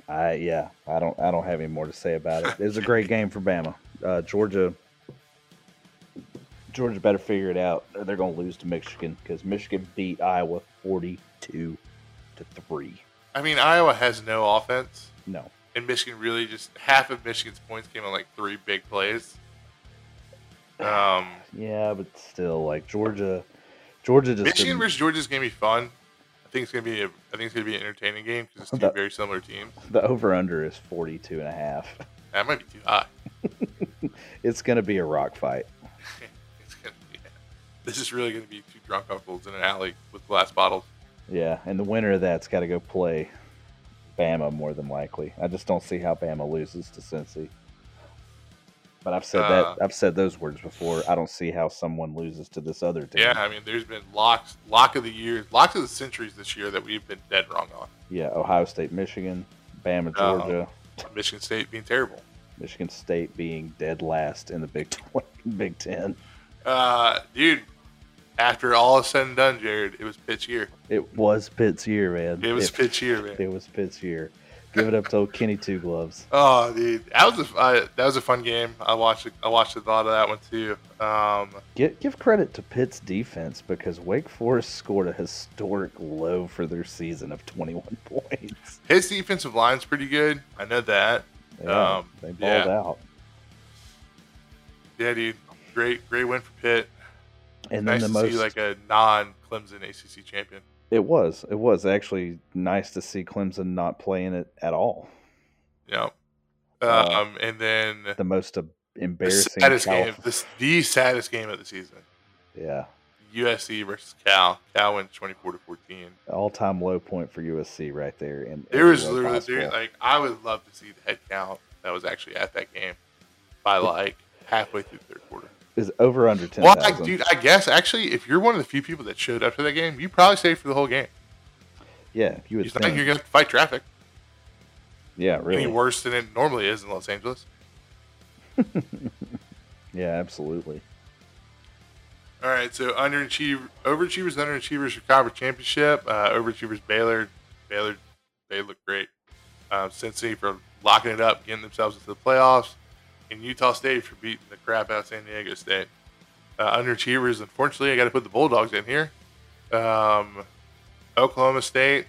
I yeah, I don't I don't have any more to say about it. It was a great game for Bama. Uh Georgia Georgia better figure it out. or They're going to lose to Michigan cuz Michigan beat Iowa 42 to 3. I mean, Iowa has no offense, No. and Michigan really just half of Michigan's points came on like three big plays. Um, Yeah, but still like Georgia Georgia just Michigan didn't- versus Georgia is gonna be fun. I think it's gonna be a, I think it's gonna be an entertaining game because it's two That- very similar teams. the over under is 42 and a half. That might be too high. (laughs) It's going to be a rock fight. (laughs) It's gonna be, this is really gonna be two drunk uncles in an alley with glass bottles. Yeah, and the winner of that's got to go play Bama more than likely. I just don't see how Bama loses to Cincy. But I've said Uh, that I've said those words before. I don't see how someone loses to this other team. Yeah, I mean, there's been locks, lock of the years, locks of the centuries this year that we've been dead wrong on. Yeah, Ohio State, Michigan, Bama, Oh. Georgia, Michigan State being terrible. Michigan State being dead last in the Big (laughs) 20, Big 10. Uh, dude, after all is said and done, Jared, it was pitch year. It was Pitt's year, man. It was it, pitch year, man. It was Pitt's year. Give it up to old Kenny Two Gloves. Oh, dude, that was a uh, that was a fun game. I watched I watched a lot of that one too. Um, Give, give credit to Pitt's defense because Wake Forest scored a historic low for their season of 21 (laughs) points. his defensive line's pretty good. I know that. Yeah, Um, they balled yeah. out. Yeah, dude. great, great win for Pitt. And nice then the most see like a non-Clemson ACC champion. It was it was actually nice to see Clemson not playing it at all. Yeah. Uh, Um, and then The most uh, the embarrassing. saddest Cal- game, this the saddest game of the season. Yeah, USC versus Cal. Cal wins twenty four to fourteen. all time low point for USC right there. And There was literally there, like I would love to see the head count that was actually at that game by like halfway through the third quarter. Is over under ten Well, I, dude, I guess actually, if you're one of the few people that showed up for that game, you probably stayed for the whole game. yeah, you would. Think. You're gonna fight traffic yeah, really. any worse than it normally is in Los Angeles. (laughs) Yeah, absolutely. All right, so underachiever, overachievers, underachievers for conference championship. Uh, overachievers Baylor, Baylor, they look great. Um, Cincy for locking it up, getting themselves into the playoffs, and Utah State for beating the crap out of San Diego State. Uh, underachievers, unfortunately, I got to put the Bulldogs in here. Um, Oklahoma State,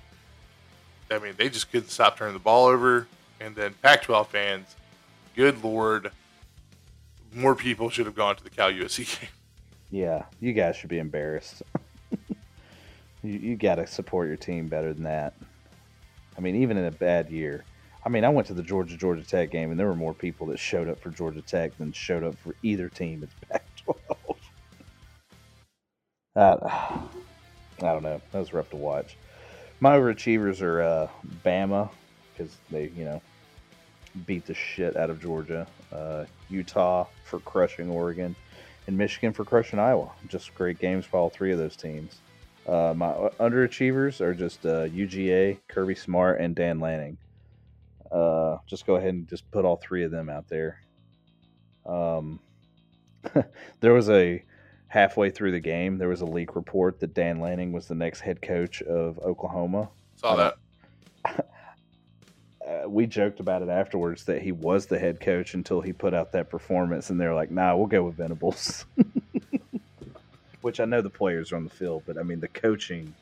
I mean, they just couldn't stop turning the ball over. And then Pac-12 fans, good lord, more people should have gone to the Cal USC (laughs) game. Yeah, you guys should be embarrassed. (laughs) you you got to support your team better than that. I mean, even in a bad year. I mean, I went to the Georgia Georgia Tech game, and there were more people that showed up for Georgia Tech than showed up for either team in (laughs) Pac-12. Uh, I don't know. That was rough to watch. My overachievers are uh, Bama because they, you know, beat the shit out of Georgia. Uh, Utah for crushing Oregon and Michigan for crushing Iowa. Just great games for all three of those teams. Uh, my underachievers are just uh, UGA, Kirby Smart, and Dan Lanning. Uh, just go ahead and just put all three of them out there. Um, (laughs) there was a halfway through the game, there was a leak report that Dan Lanning was the next head coach of Oklahoma. Saw that. Uh, (laughs) we joked about it afterwards that he was the head coach until he put out that performance, and they're like, "Nah, we'll go with Venables." (laughs) Which I know the players are on the field, but I mean the coaching,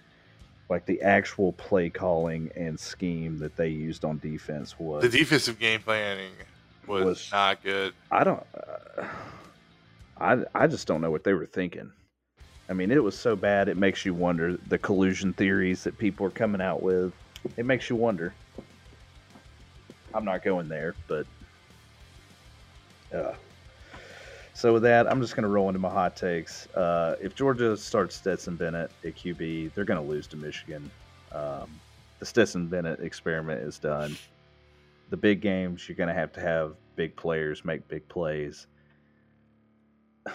like the actual play calling and scheme that they used on defense was. The defensive game planning was, Was- not good. I don't. Uh, I I just don't know what they were thinking. I mean, it was so bad. It makes you wonder the collusion theories that people are coming out with. It makes you wonder. I'm not going there, but. Uh, so with that, I'm just going to roll into my hot takes. Uh, if Georgia starts Stetson Bennett at QB, they're going to lose to Michigan. Um, the Stetson Bennett experiment is done. The big games, you're going to have to have big players make big plays. (sighs)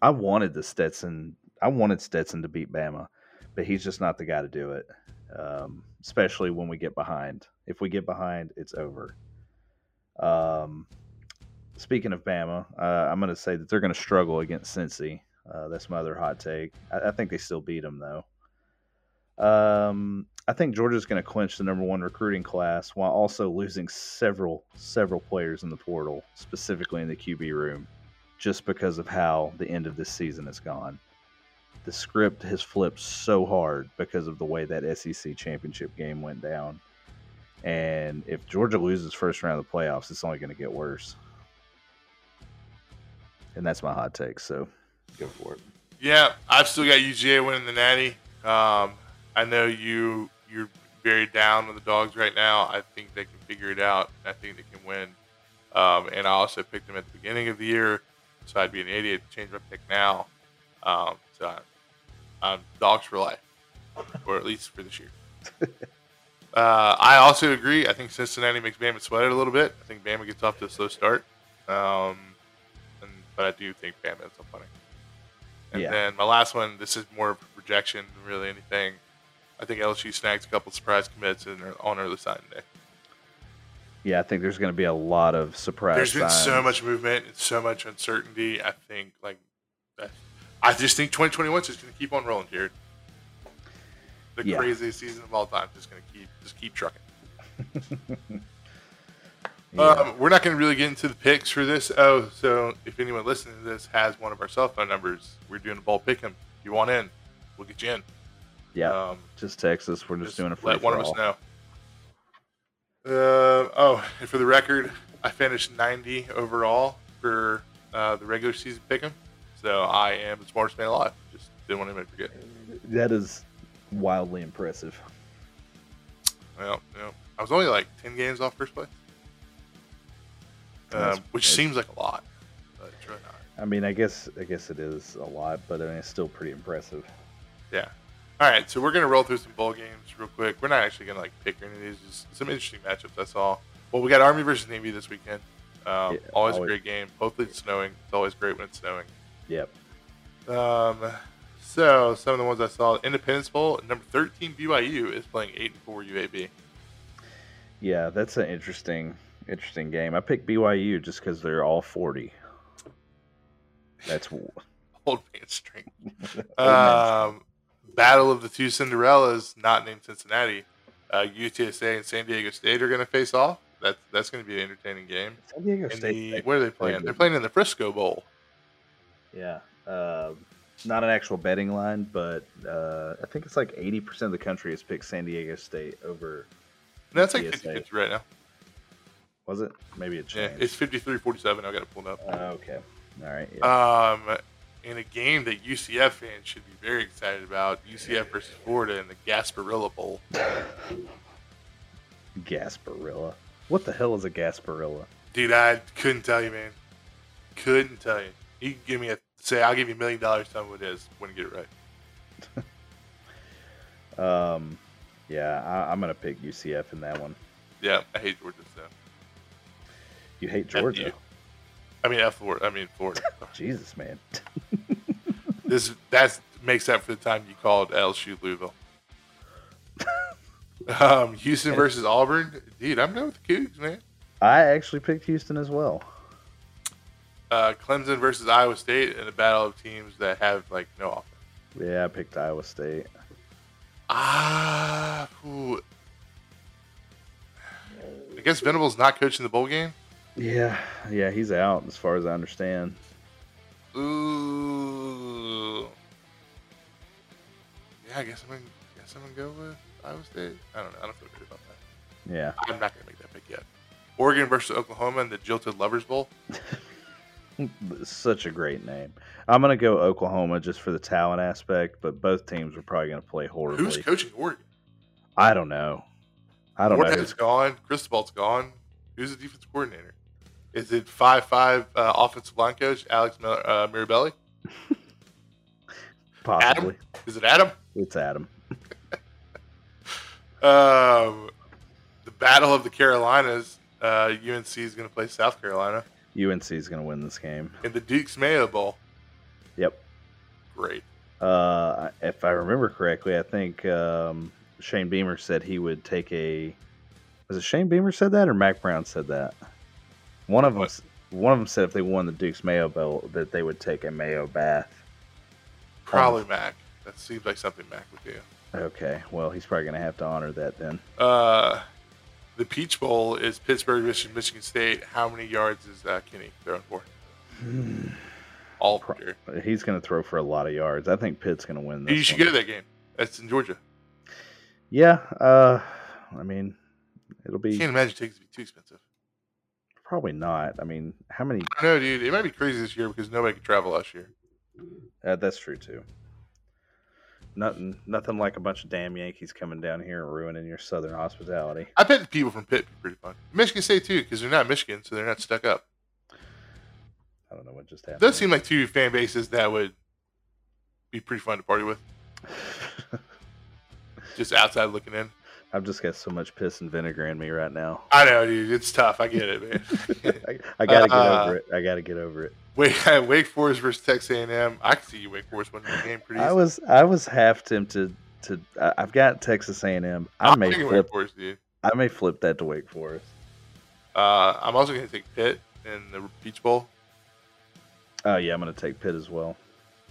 I wanted the Stetson. I wanted Stetson to beat Bama, but he's just not the guy to do it. Um, especially when we get behind. If we get behind, it's over. Um, speaking of Bama, uh, I'm going to say that they're going to struggle against Cincy. Uh, that's my other hot take. I, I think they still beat them though. Um, I think Georgia's going to clinch the number one recruiting class while also losing several several players in the portal, specifically in the QB room, just because of how the end of this season has gone. The script has flipped so hard because of the way that SEC championship game went down. And if Georgia loses first round of the playoffs, it's only going to get worse. And that's my hot take. So go for it. Yeah, I've still got UGA winning the Natty. Um, I know you you're very down on the dogs right now. I think they can figure it out. I think they can win. Um, and I also picked them at the beginning of the year, so I'd be an idiot to change my pick now. Um, so I, I'm dogs for life, or at least for this year. (laughs) uh, I also agree. I think Cincinnati makes Bama sweat it a little bit. I think Bama gets off to a slow start, um, but I do think Bama ends up winning. And Yeah. then my last one, this is more of a projection than really anything. I think LSU snags a couple surprise commits in, on early signing day. Yeah, I think there's going to be a lot of surprise. There's been so much movement and so much uncertainty. I think like I just think 2021 is just going to keep on rolling, Jared. The Yeah. craziest season of all time, just going to keep just keep trucking. (laughs) Yeah. Um, we're not going to really get into the picks for this. Oh, so if anyone listening to this has one of our cell phone numbers, we're doing a ball pick 'em. If you want in, we'll get you in. yeah, Um, just text us. We're just, doing a free let one of us know. Uh, oh, and for the record, I finished 90 overall for uh, the regular season pick'em. So I am the smartest man alive. Just didn't want anybody to forget. That is wildly impressive. Well, you know, I was only like ten games off first place, um, which it's- seems like a lot, but it's really not. I mean, I guess I guess it is a lot, but I mean, it's still pretty impressive. Yeah. All right, so we're gonna roll through some bowl games real quick. We're not actually gonna like pick any of these. Just some interesting matchups That's all. Well, we got Army versus Navy this weekend. Um, Yeah, always a great game. Hopefully it's snowing. It's always great when it's snowing. Yep. Um, so some of the ones I saw: Independence Bowl, number thirteen BYU is playing eight and four UAB. Yeah, that's an interesting interesting game. I picked BYU just because they're all forty. That's (laughs) Old man strength. Old Um, Battle of the two Cinderellas, not named Cincinnati. Uh, UTSA and San Diego State are going to face off. That's that's going to be an entertaining game. San Diego In State. the, where are they playing? They're playing in the Frisco Bowl. Yeah. Uh, not an actual betting line, but uh, I think it's like 80% of the country has picked San Diego State over. And that's like UTSA. 50 50 right now. Was it? Maybe it changed. Yeah, it's 53 47. I got to pull it up. Uh, okay. All right. Yeah. Um, in a game that UCF fans should be very excited about, UCF versus Florida in the Gasparilla Bowl. (laughs) Gasparilla. What the hell is a Gasparilla? Dude, I couldn't tell you, man. Couldn't tell you. You can give me a say, I'll give you a million dollars. Tell me what it is when you get it right. (laughs) Um, yeah, I, I'm gonna pick UCF in that one. Yeah, I hate Georgia so. You hate Georgia? you. I mean, F Florida. I mean, Florida. (laughs) Jesus, man. (laughs) this that makes up for the time you called LSU Louisville. (laughs) um, Houston versus Auburn. Dude, I'm done with the Cougs, man. I actually picked Houston as well. Uh, Clemson versus Iowa State in a battle of teams that have like no offense. Yeah, I picked Iowa State. Ah, ooh. I guess Venables not coaching the bowl game. Yeah, yeah, he's out as far as I understand. Ooh. Yeah, I guess I'm gonna guess I'm gonna go with Iowa State. I don't know. I don't feel good about that. Yeah, I'm not gonna make that pick yet. Oregon versus Oklahoma in the Jilted Lovers Bowl. (laughs) such a great name. I'm gonna go Oklahoma just for the talent aspect, but both teams are probably gonna play horribly. Who's coaching Oregon? I don't know. I don't know. Moorhead's gone. Cristobal's gone. Who's the defense coordinator? Is it five five uh, offensive line coach Alex uh, Mirabelli? (laughs) Possibly, Is it Adam? it's Adam. (laughs) Um, the Battle of the Carolinas. Uh, UNC is going to play South Carolina UNC is gonna win this game. in the Duke's Mayo Bowl. Yep. Great. Uh, if I remember correctly, I think um, Shane Beamer said he would take a. Was it Shane Beamer said that or Mack Brown said that? One of them. One of them said if they won the Duke's Mayo Bowl that they would take a Mayo bath. Probably Mack. That seems like something Mack would do. Okay, well he's probably gonna have to honor that then. Uh, the Peach Bowl is Pittsburgh versus Michigan State. How many yards is uh, Kenny throwing for? All Pro- year. He's gonna throw for a lot of yards. I think Pitt's gonna win this. You should one. go to that game. That's in Georgia. Yeah. Uh, I mean, it'll be Can't imagine tickets be too expensive. Probably not. I mean, how many? I know, dude. It might be crazy this year because nobody could travel last year. Uh, that's true too. Nothing, nothing like a bunch of damn Yankees coming down here and ruining your Southern hospitality. I bet the people from Pitt be pretty fun. Michigan State too, because they're not Michigan, so they're not stuck up. I don't know what just happened. does seem like two fan bases that would be pretty fun to party with. (laughs) Just outside looking in. I've just got so much piss and vinegar in me right now. I know, dude. It's tough. I get it, man. (laughs) I, I gotta get Uh, over it. I gotta get over it. Wake, (laughs) Wake Forest versus Texas A&M. I can see you Wake Forest winning the game pretty I was, I was half tempted to. I've got Texas A&M. I I'm may flip. Wake Forest, dude. I may flip that to Wake Forest. Uh, I'm also going to take Pitt in the Peach Bowl. Oh yeah, I'm gonna take Pitt as well.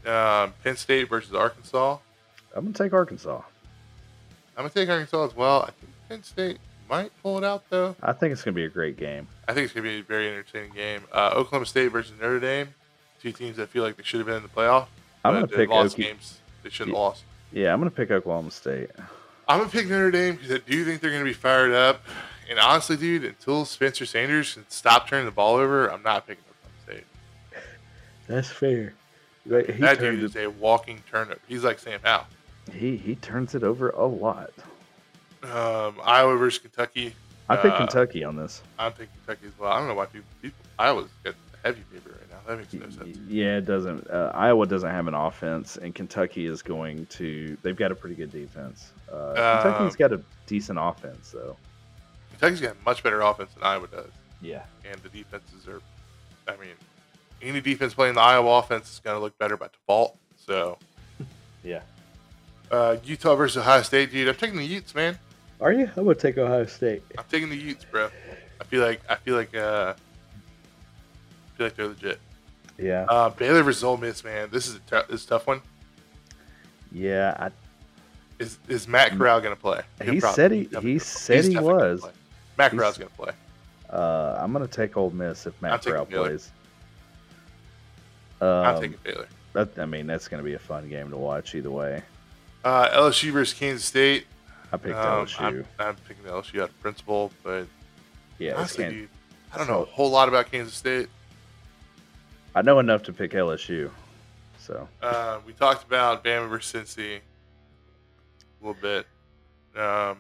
Um, Penn State versus Arkansas. I'm gonna take Arkansas. I'm going to take Arkansas as well. I think Penn State might pull it out, though. I think it's gonna be a great game. I think it's going to be a very entertaining game. Uh, Oklahoma State versus Notre Dame. Two teams that feel like they should have been in the playoff. I'm but gonna they pick lost Okie. games they shouldn't have lost. Yeah, I'm gonna pick Oklahoma State. I'm gonna pick Notre Dame because I do think they're gonna be fired up. And honestly, dude, until Spencer Sanders can stop turning the ball over, I'm not picking Oklahoma State. That's fair. Like, he that turned dude is it, a walking turnover. He's like Sam Howell. He he turns it over a lot. Um, Iowa versus Kentucky. I pick Uh, Kentucky on this. I'm thinking Kentucky as well. I don't know why people, people Iowa's got heavy favorite right now. That makes no sense. Yeah, it doesn't. Uh, Iowa doesn't have an offense, and Kentucky is going to. They've got a pretty good defense. Uh, Kentucky's Um, got a decent offense, though. Kentucky's got a much better offense than Iowa does, Yeah, and the defenses are. I mean, any defense playing the Iowa offense is going to look better by default. So, (laughs) yeah. Uh, Utah versus Ohio State, dude. I'm taking the Utes, man. Are you? I'm gonna take Ohio State. I'm taking the Utes, bro. I feel like I feel like uh, I feel like they're legit. Yeah, Uh, Baylor versus Ole Miss, man. This is a this is a tough one. yeah. I, Is is Matt Corral going to play? He'll he probably- said he he said he gonna was. play. Matt Corral's going to play. Uh, I'm gonna take Ole Miss if I'm Matt Corral plays. I'm Um, taking Baylor. that, I mean, that's gonna be a fun game to watch either way. Uh, LSU versus Kansas State. I picked Um, LSU. I'm, I'm picking LSU out of principle, but yeah, honestly, dude, I don't know a whole lot about Kansas State. I know enough to pick LSU. So Uh, we talked about Bama versus Cincy a little bit. Um,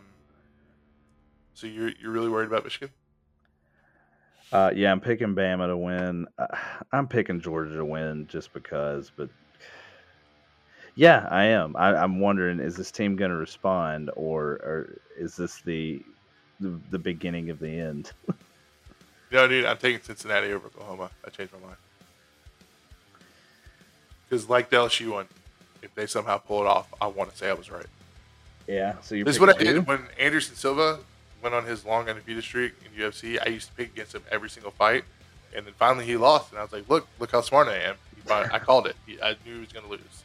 so you're you're really worried about Michigan? Uh, yeah, I'm picking Bama to win. Uh, I'm picking Georgia to win just because, but yeah, I am. I, I'm wondering: is this team going to respond, or, or is this the, the the beginning of the end? (laughs) No, dude, I'm taking Cincinnati over Oklahoma. I changed my mind. Because like the LSU one, if they somehow pull it off, I want to say I was right. Yeah. So you. This is what I did when Anderson Silva went on his long undefeated streak in UFC. I used to pick against him every single fight, and then finally he lost, and I was like, "Look, look how smart I am." I called it. He, I knew he was going to lose.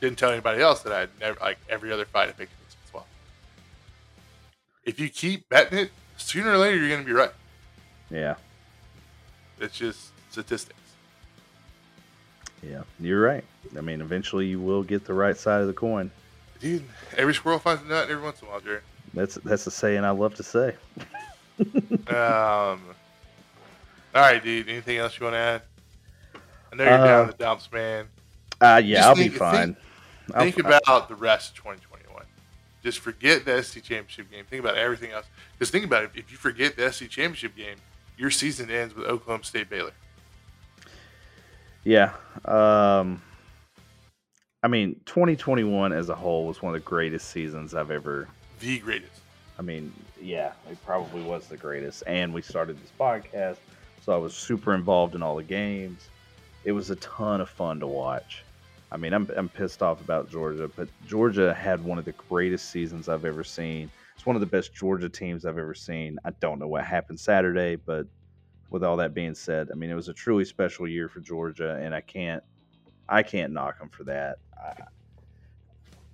Didn't tell anybody else that I had never like every other fight I picked against as well. If you keep betting it, sooner or later you're going to be right. Yeah. It's just statistics. Yeah. You're right. I mean, eventually you will get the right side of the coin. Dude, every squirrel finds a nut every once in a while, Jerry. That's that's a saying I love to say. (laughs) Um, all right, dude. Anything else you want to add? I know you're Uh, down the dumps, man. Uh, yeah, I'll think- be fine. I'll Think fi- about the rest of 2021. Just forget the SC championship game. Think about everything else. Because think about it. If you forget the SC championship game, your season ends with Oklahoma State Baylor. Yeah. Um I mean, 2021 as a whole was one of the greatest seasons I've ever The greatest. I mean, yeah, it probably was the greatest. And we started this podcast, so I was super involved in all the games. It was a ton of fun to watch. I mean, I'm I'm pissed off about Georgia, but Georgia had one of the greatest seasons I've ever seen. It's one of the best Georgia teams I've ever seen. I don't know what happened Saturday, but with all that being said, I mean, it was a truly special year for Georgia, and I can't I can't knock them for that. I,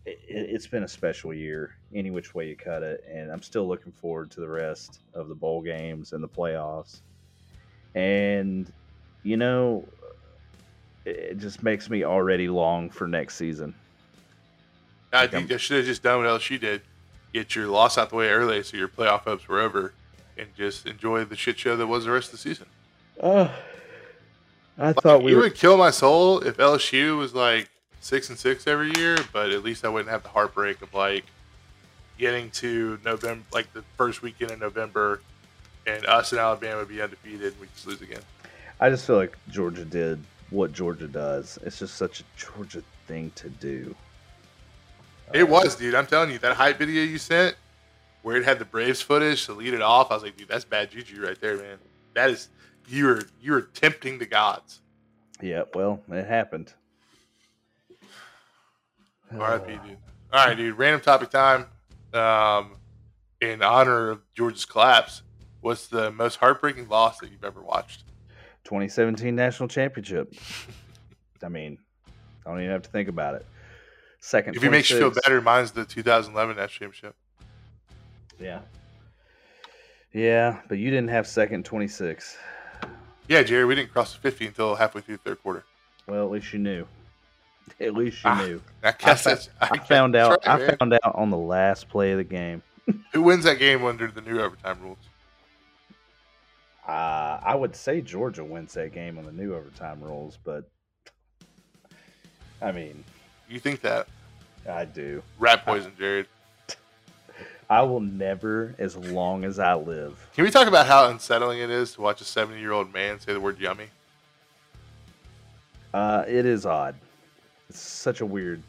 it, it's been a special year, any which way you cut it, and I'm still looking forward to the rest of the bowl games and the playoffs. And you know, it just makes me already long for next season. I think they should have just done what LSU did. Get your loss out the way early so your playoff hopes were over and just enjoy the shit show that was the rest of the season. Uh, I Like, thought we it were. would kill my soul if LSU was like six and six every year, but at least I wouldn't have the heartbreak of like getting to November, like the first weekend in November, and us in Alabama be undefeated and we just lose again. I just feel like Georgia did what Georgia does. It's just such a Georgia thing to do. It Uh, was, dude. I'm telling you, that hype video you sent, where it had the Braves footage to lead it off, I was like, dude, that's bad juju right there, man. That is you were you were tempting the gods. Yeah, well, it happened. R.I.P. dude. All right, dude. Random topic time. Um, in honor of Georgia's collapse, what's the most heartbreaking loss that you've ever watched? 2017 national championship. I mean, I don't even have to think about it. Second. If it makes you feel better, mine's the 2011 national championship. Yeah. Yeah, but you didn't have second 26. Yeah, Jerry, we didn't cross the 50 until halfway through the third quarter. Well, at least you knew. At least you Ah, knew. I I, guess fa- that's. I guess found out. right, I man. found out on the last play of the game. Who wins that game under the new overtime rules? Uh, I would say Georgia wins that game on the new overtime rules, but I mean, You think that? I do. Rat poison, Jared. I will never, as long as I live. Can we talk about how unsettling it is to watch a 70 year old man say the word yummy? Uh, it is odd. It's such a weird.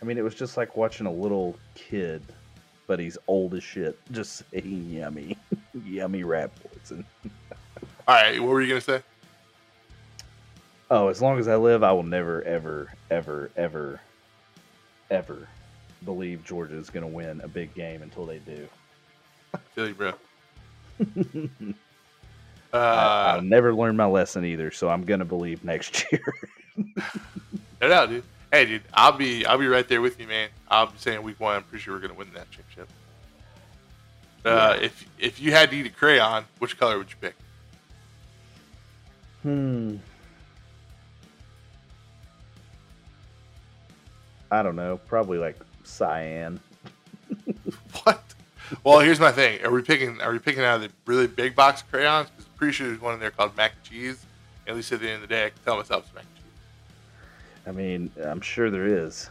I mean, it was just like watching a little kid, but he's old as shit, just saying yummy, (laughs) yummy rat poison. All right, what were you going to say? Oh, as long as I live, I will never, ever, ever, ever, ever believe Georgia is going to win a big game until they do. I Feel you, bro. (laughs) I, Uh, I'll never learn my lesson either, so I'm going to believe next (laughs) year. (laughs) no doubt, dude. Hey, dude, I'll be I'll be right there with you, man. I'll be saying week one. I'm pretty sure we're gonna win that championship. Uh, Yeah. If if you had to eat a crayon, which color would you pick? Hmm. I don't know. Probably like cyan. (laughs) What? Well, here's my thing. Are we picking? Are we picking out of the really big box of crayons? Because I'm pretty sure there's one in there called mac and cheese. At least at the end of the day, I can tell myself it's mac and cheese. I mean, I'm sure there is.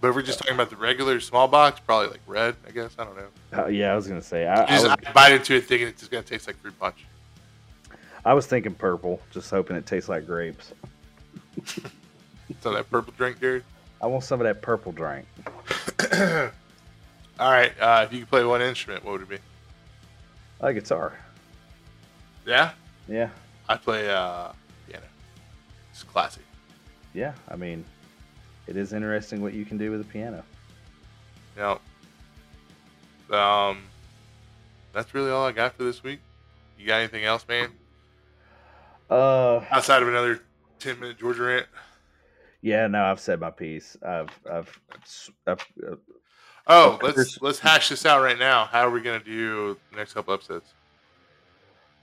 But if we're just talking about the regular small box, probably like red. I guess I don't know. Uh, yeah, I was gonna say. I, I, Just, was, I bite into it thinking it's just gonna taste like fruit punch. I was thinking purple, just hoping it tastes like grapes. (laughs) So that purple drink, dude. I want some of that purple drink. (clears throat) All right. Uh, if you could play one instrument, what would it be? Like guitar. Yeah, Yeah, I play uh, piano. It's classic. yeah. I mean, it is interesting what you can do with a piano. Now, um, that's really all I got for this week. You got anything else, man? Uh, Outside of another ten minute Georgia rant. yeah. No, I've said my piece. I've, I've, I've uh, Oh, Of let's course. let's hash this out right now. How are we gonna do the next couple episodes?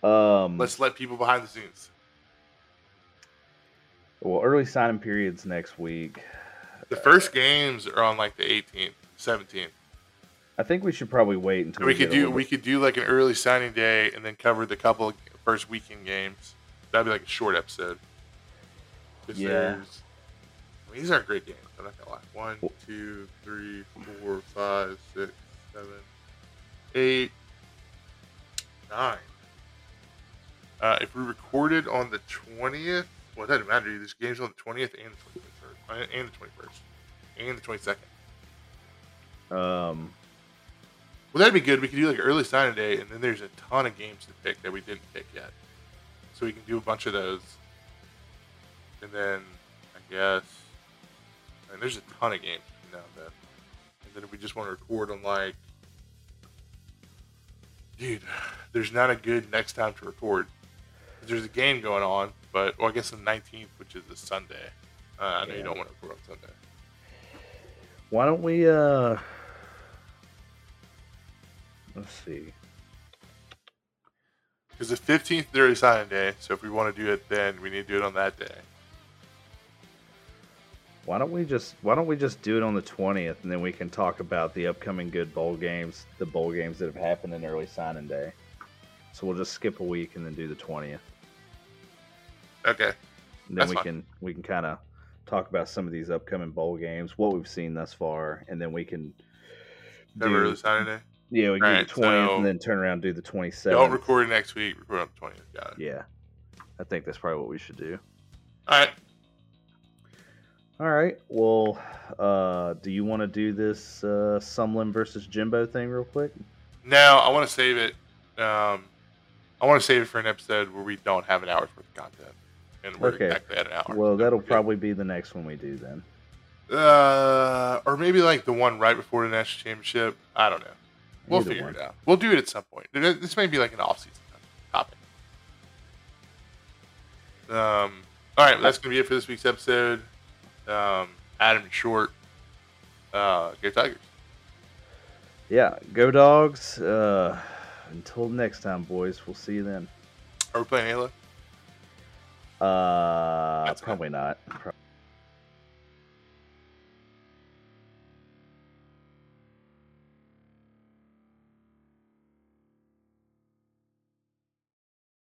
um. Let's let people behind the scenes. Well, early signing periods next week. The first games are on like the 18th, 17th. I think we should probably wait until we get could do we bit- could do like an early signing day and then cover the couple first weekend games. That'd be like a short episode. Yeah. I mean, these aren't great games. I'm not gonna lie. One, two, three, four, five, six, seven, eight, nine. Uh, if we recorded on the twentieth, well, it doesn't matter. This game's on the twentieth and the twenty first, and the twenty first, and the twenty second. Um. Well, that'd be good. We could do like an early signing day, and then there's a ton of games to pick that we didn't pick yet. So we can do a bunch of those. And then, I guess, and there's a ton of games now and then. And then if we just want to record on like, dude, there's not a good next time to record. There's a game going on, but well, I guess the 19th, which is a Sunday. Uh, I know you don't want to record on Sunday. Why don't we? uh Let's see. Because the 15th is early signing day, so if we want to do it then, we need to do it on that day. Why don't we just Why don't we just do it on the twentieth, and then we can talk about the upcoming good bowl games, the bowl games that have happened in early signing day. So we'll just skip a week and then do the twentieth. Okay. And then That's we fine. can we can kind of talk about some of these upcoming bowl games, what we've seen thus far, and then we can Have do- early signing day. Yeah, we Alright, do the twentieth, so- and then turn around and do the twenty Don't record next week. Record on the 20th. Got it. Yeah, I think that's probably what we should do. All right. All right. Well, uh, do you want to do this uh, Sumlin versus Jimbo thing real quick? No, I want to save it. Um, I want to save it for an episode where we don't have an hour's worth of content, and we're Okay. exactly at an hour. Well, that'll probably be the next one we do then. Uh, or maybe like the one right before the national championship. I don't know. We'll Either figure one. it out. We'll do it at some point. This may be like an off-season topic. Um. All right, that's gonna be it for this week's episode. Um, Adam Short. Uh, go Tigers. Yeah, go dogs. Uh, until next time, boys. We'll see you then. Are we playing Halo? Uh, That's probably not.